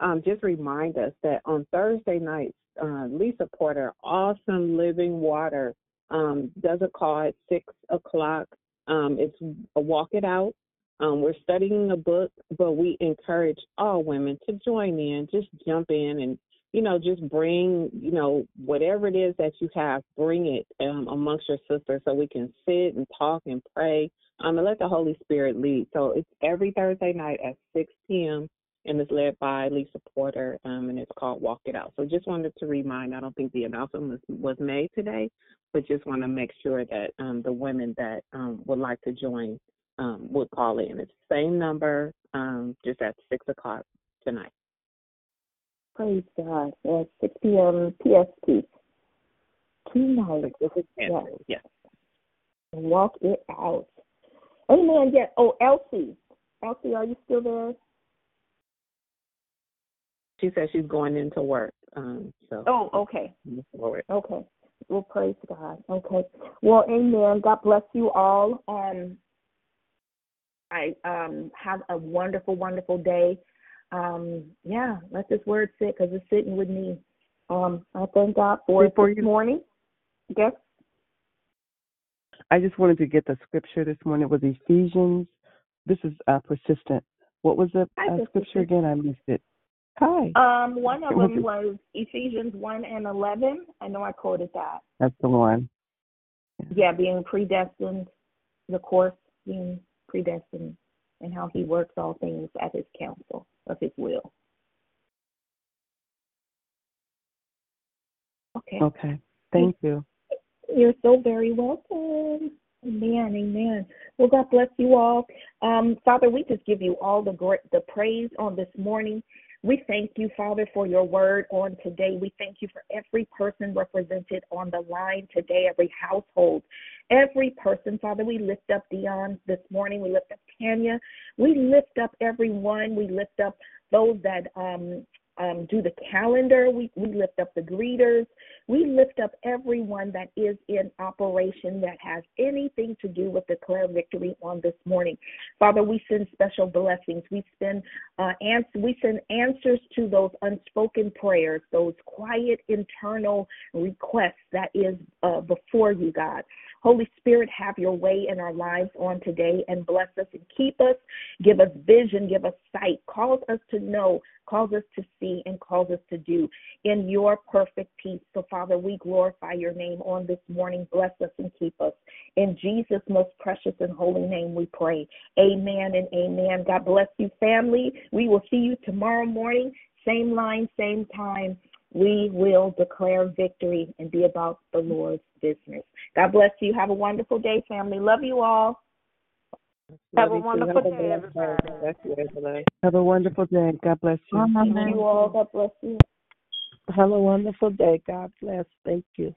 um, just remind us that on Thursday nights, uh, Lisa Porter, Awesome Living Water, um, does a call at six o'clock. Um, it's a walk it out. Um, we're studying a book, but we encourage all women to join in, just jump in and you know, just bring, you know, whatever it is that you have, bring it um, amongst your sisters so we can sit and talk and pray um, and let the Holy Spirit lead. So it's every Thursday night at 6 p.m. and it's led by Lisa Porter um, and it's called Walk It Out. So just wanted to remind, I don't think the announcement was, was made today, but just want to make sure that um, the women that um, would like to join um, would call in. It's the same number, um, just at 6 o'clock tonight. Praise God. At 6 p.m. PST. Tonight. Yes. Yes. Walk it out. Amen. Yeah. Oh, Elsie. Elsie, are you still there? She said she's going into work. Um, so Oh, okay. move forward. Okay. Well, praise God. Okay. Well, amen. God bless you all. Um, I um have a wonderful, wonderful day. Um, yeah, let this word sit because it's sitting with me. Um, I thank God for it this morning. Yes. I just wanted to get the scripture this morning. It was Ephesians. This is uh, persistent. What was the uh, scripture again? I missed it. Hi. Um, one of them was Ephesians one and eleven. I know I quoted that. That's the one. Yeah, being predestined, the course being predestined, and how He works all things at His counsel of His will. Okay. Okay. Thank you. You're so very welcome. Amen, amen. Well, God bless you all. Um, Father, we just give you all the great, the praise on this morning. We thank you, Father, for your word on today. We thank you for every person represented on the line today, every household, every person. Father, we lift up Dion this morning. We lift up Tanya. We lift up everyone. We lift up those that um, um, do the calendar. We, we lift up the greeters. We lift up everyone that is in operation that has anything to do with the Declare Victory on this morning. Father, we send special blessings. We send uh, ans- we send answers to those unspoken prayers, those quiet internal requests that is uh, before you, God. Holy Spirit, have your way in our lives on today and bless us and keep us. Give us vision, give us sight, cause us to know, cause us to see, and cause us to do in your perfect peace. So, Father, we glorify your name on this morning. Bless us and keep us. In Jesus' most precious and holy name we pray. Amen and amen. God bless you, family. We will see you tomorrow morning, same line, same time. We will declare victory and be about the Lord's business. God bless you. Have a wonderful day, family. Love you all. Have a Love you too. wonderful day, blessed everybody. Bless you, everybody. Have a wonderful day. God bless you. Thank you all. God bless you. Have a wonderful day. God bless. Thank you.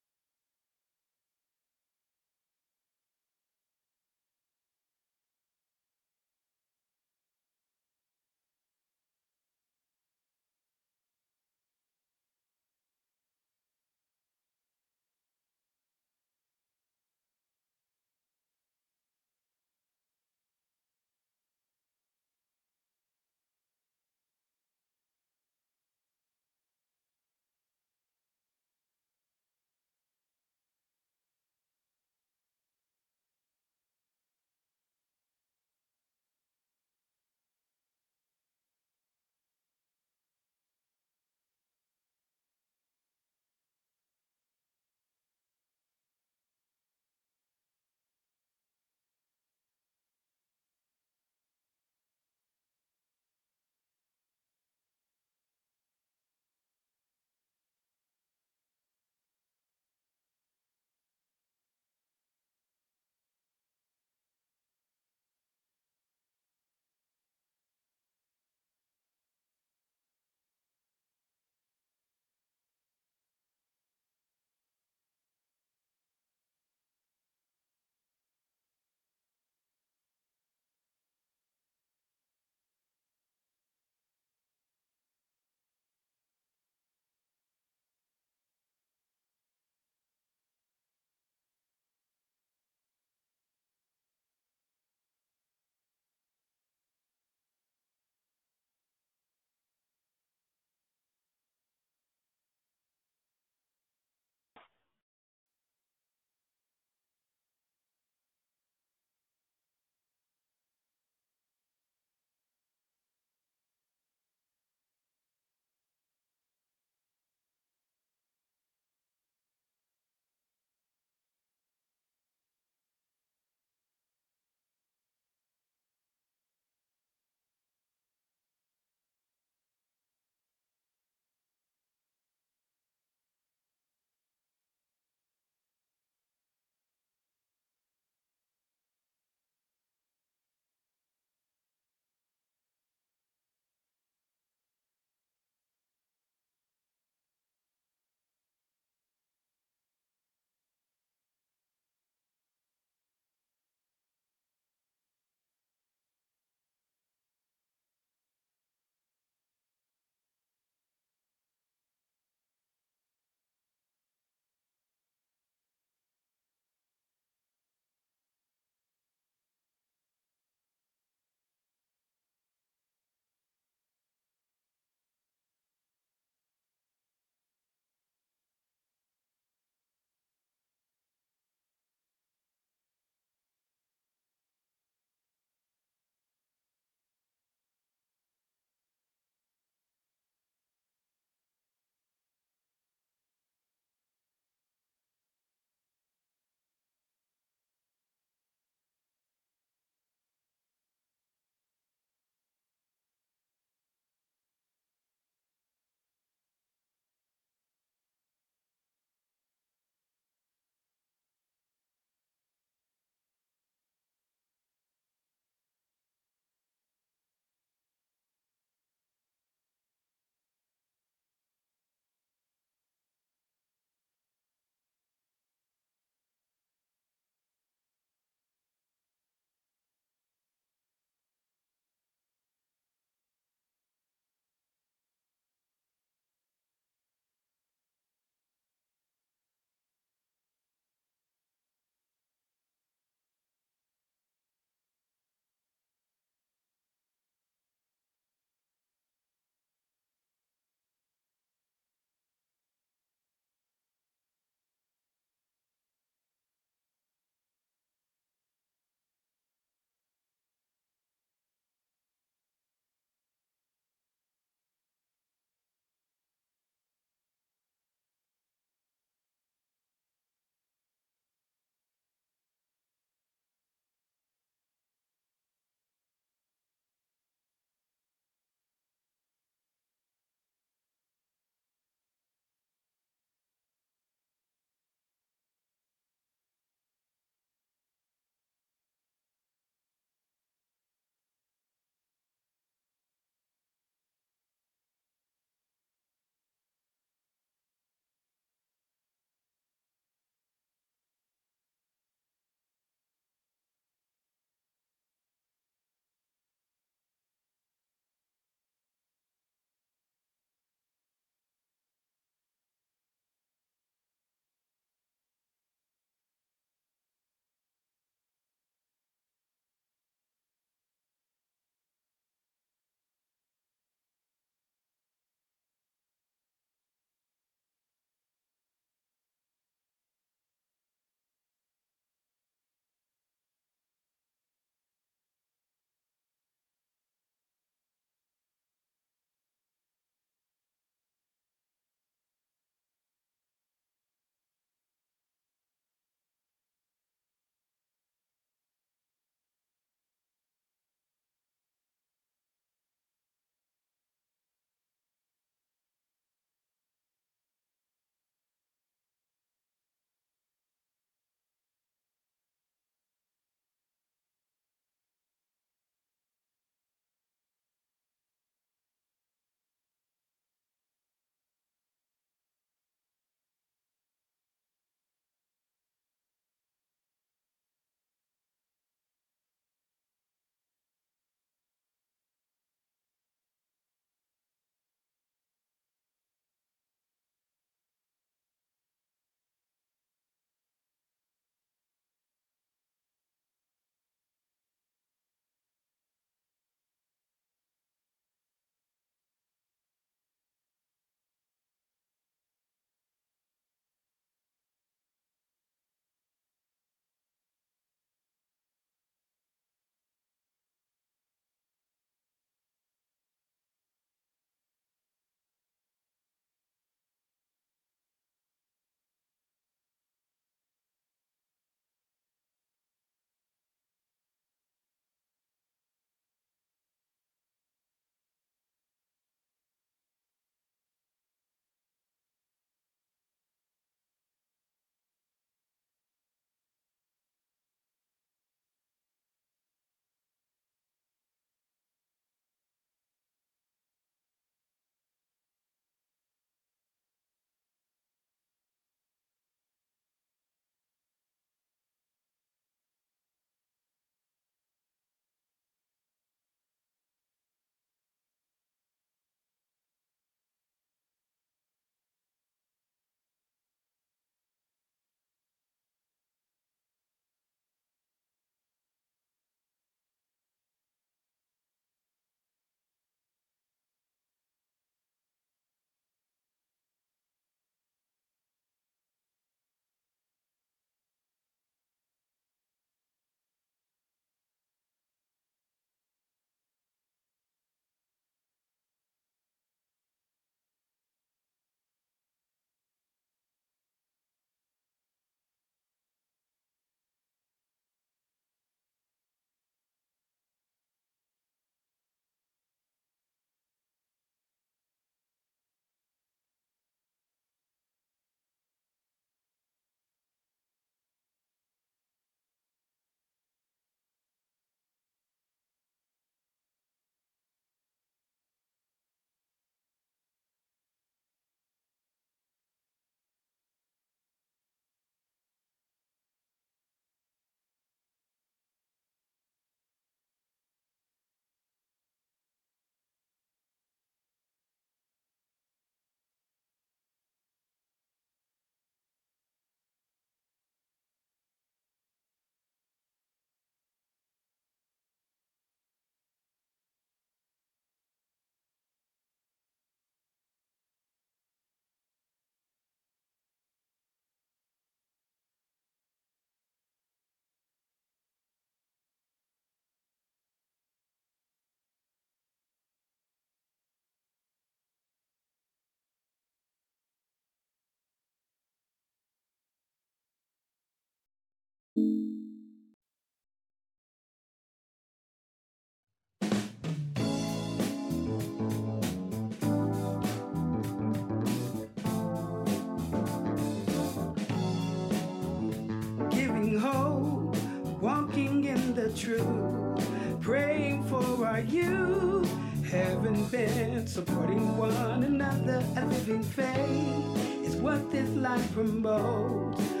Giving hope, walking in the truth, praying for our youth, having been supporting one another. A living faith is what this life promotes.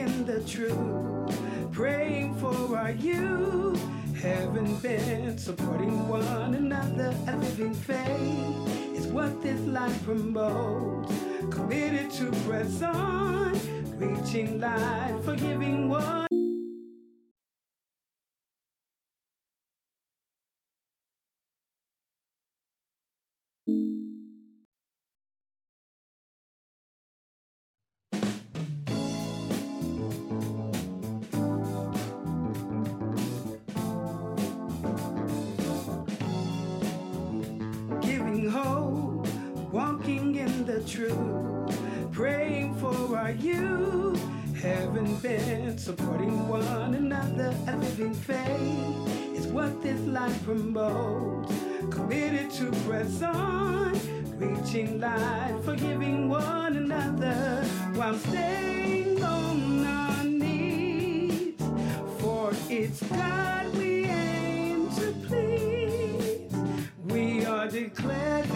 in the truth, praying for our youth. Heaven bent, supporting one another, a living faith is what this life promotes. Committed to press on, reaching light, forgiving one. Supporting one another, a living faith is what this life promotes. Committed to press on, reaching light, forgiving one another while staying on our knees. For it's God we aim to please. We are declared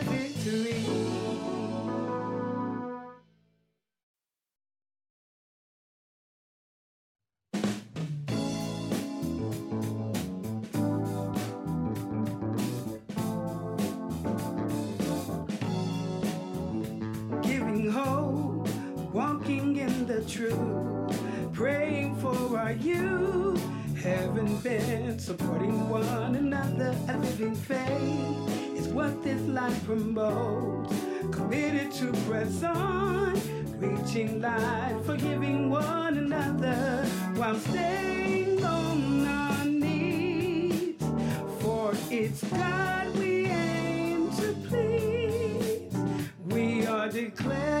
the truth, praying for our youth. Haven't been supporting one another. A living faith is what this life promotes. Committed to press on, reaching light, forgiving one another while staying on our knees. For it's God we aim to please. We are declared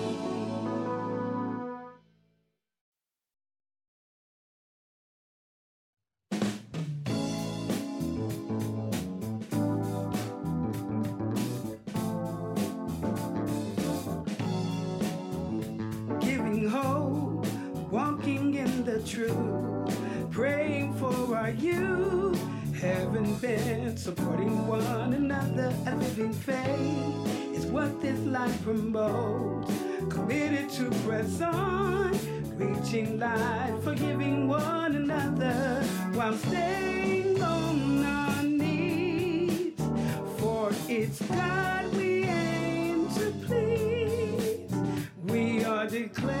Supporting one another. A living faith is what this life promotes. Committed to press on, reaching light, forgiving one another while staying on our knees. For it's God we aim to please. We are declared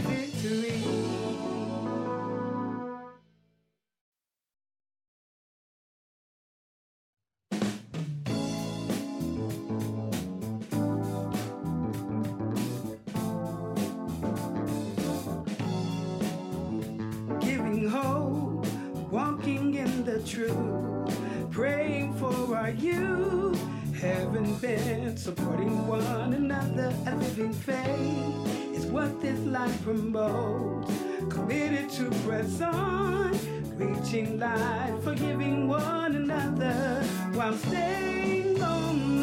truth, praying for our youth, heaven bent, supporting one another, a living faith is what this life promotes. Committed to press on, reaching light, forgiving one another while staying on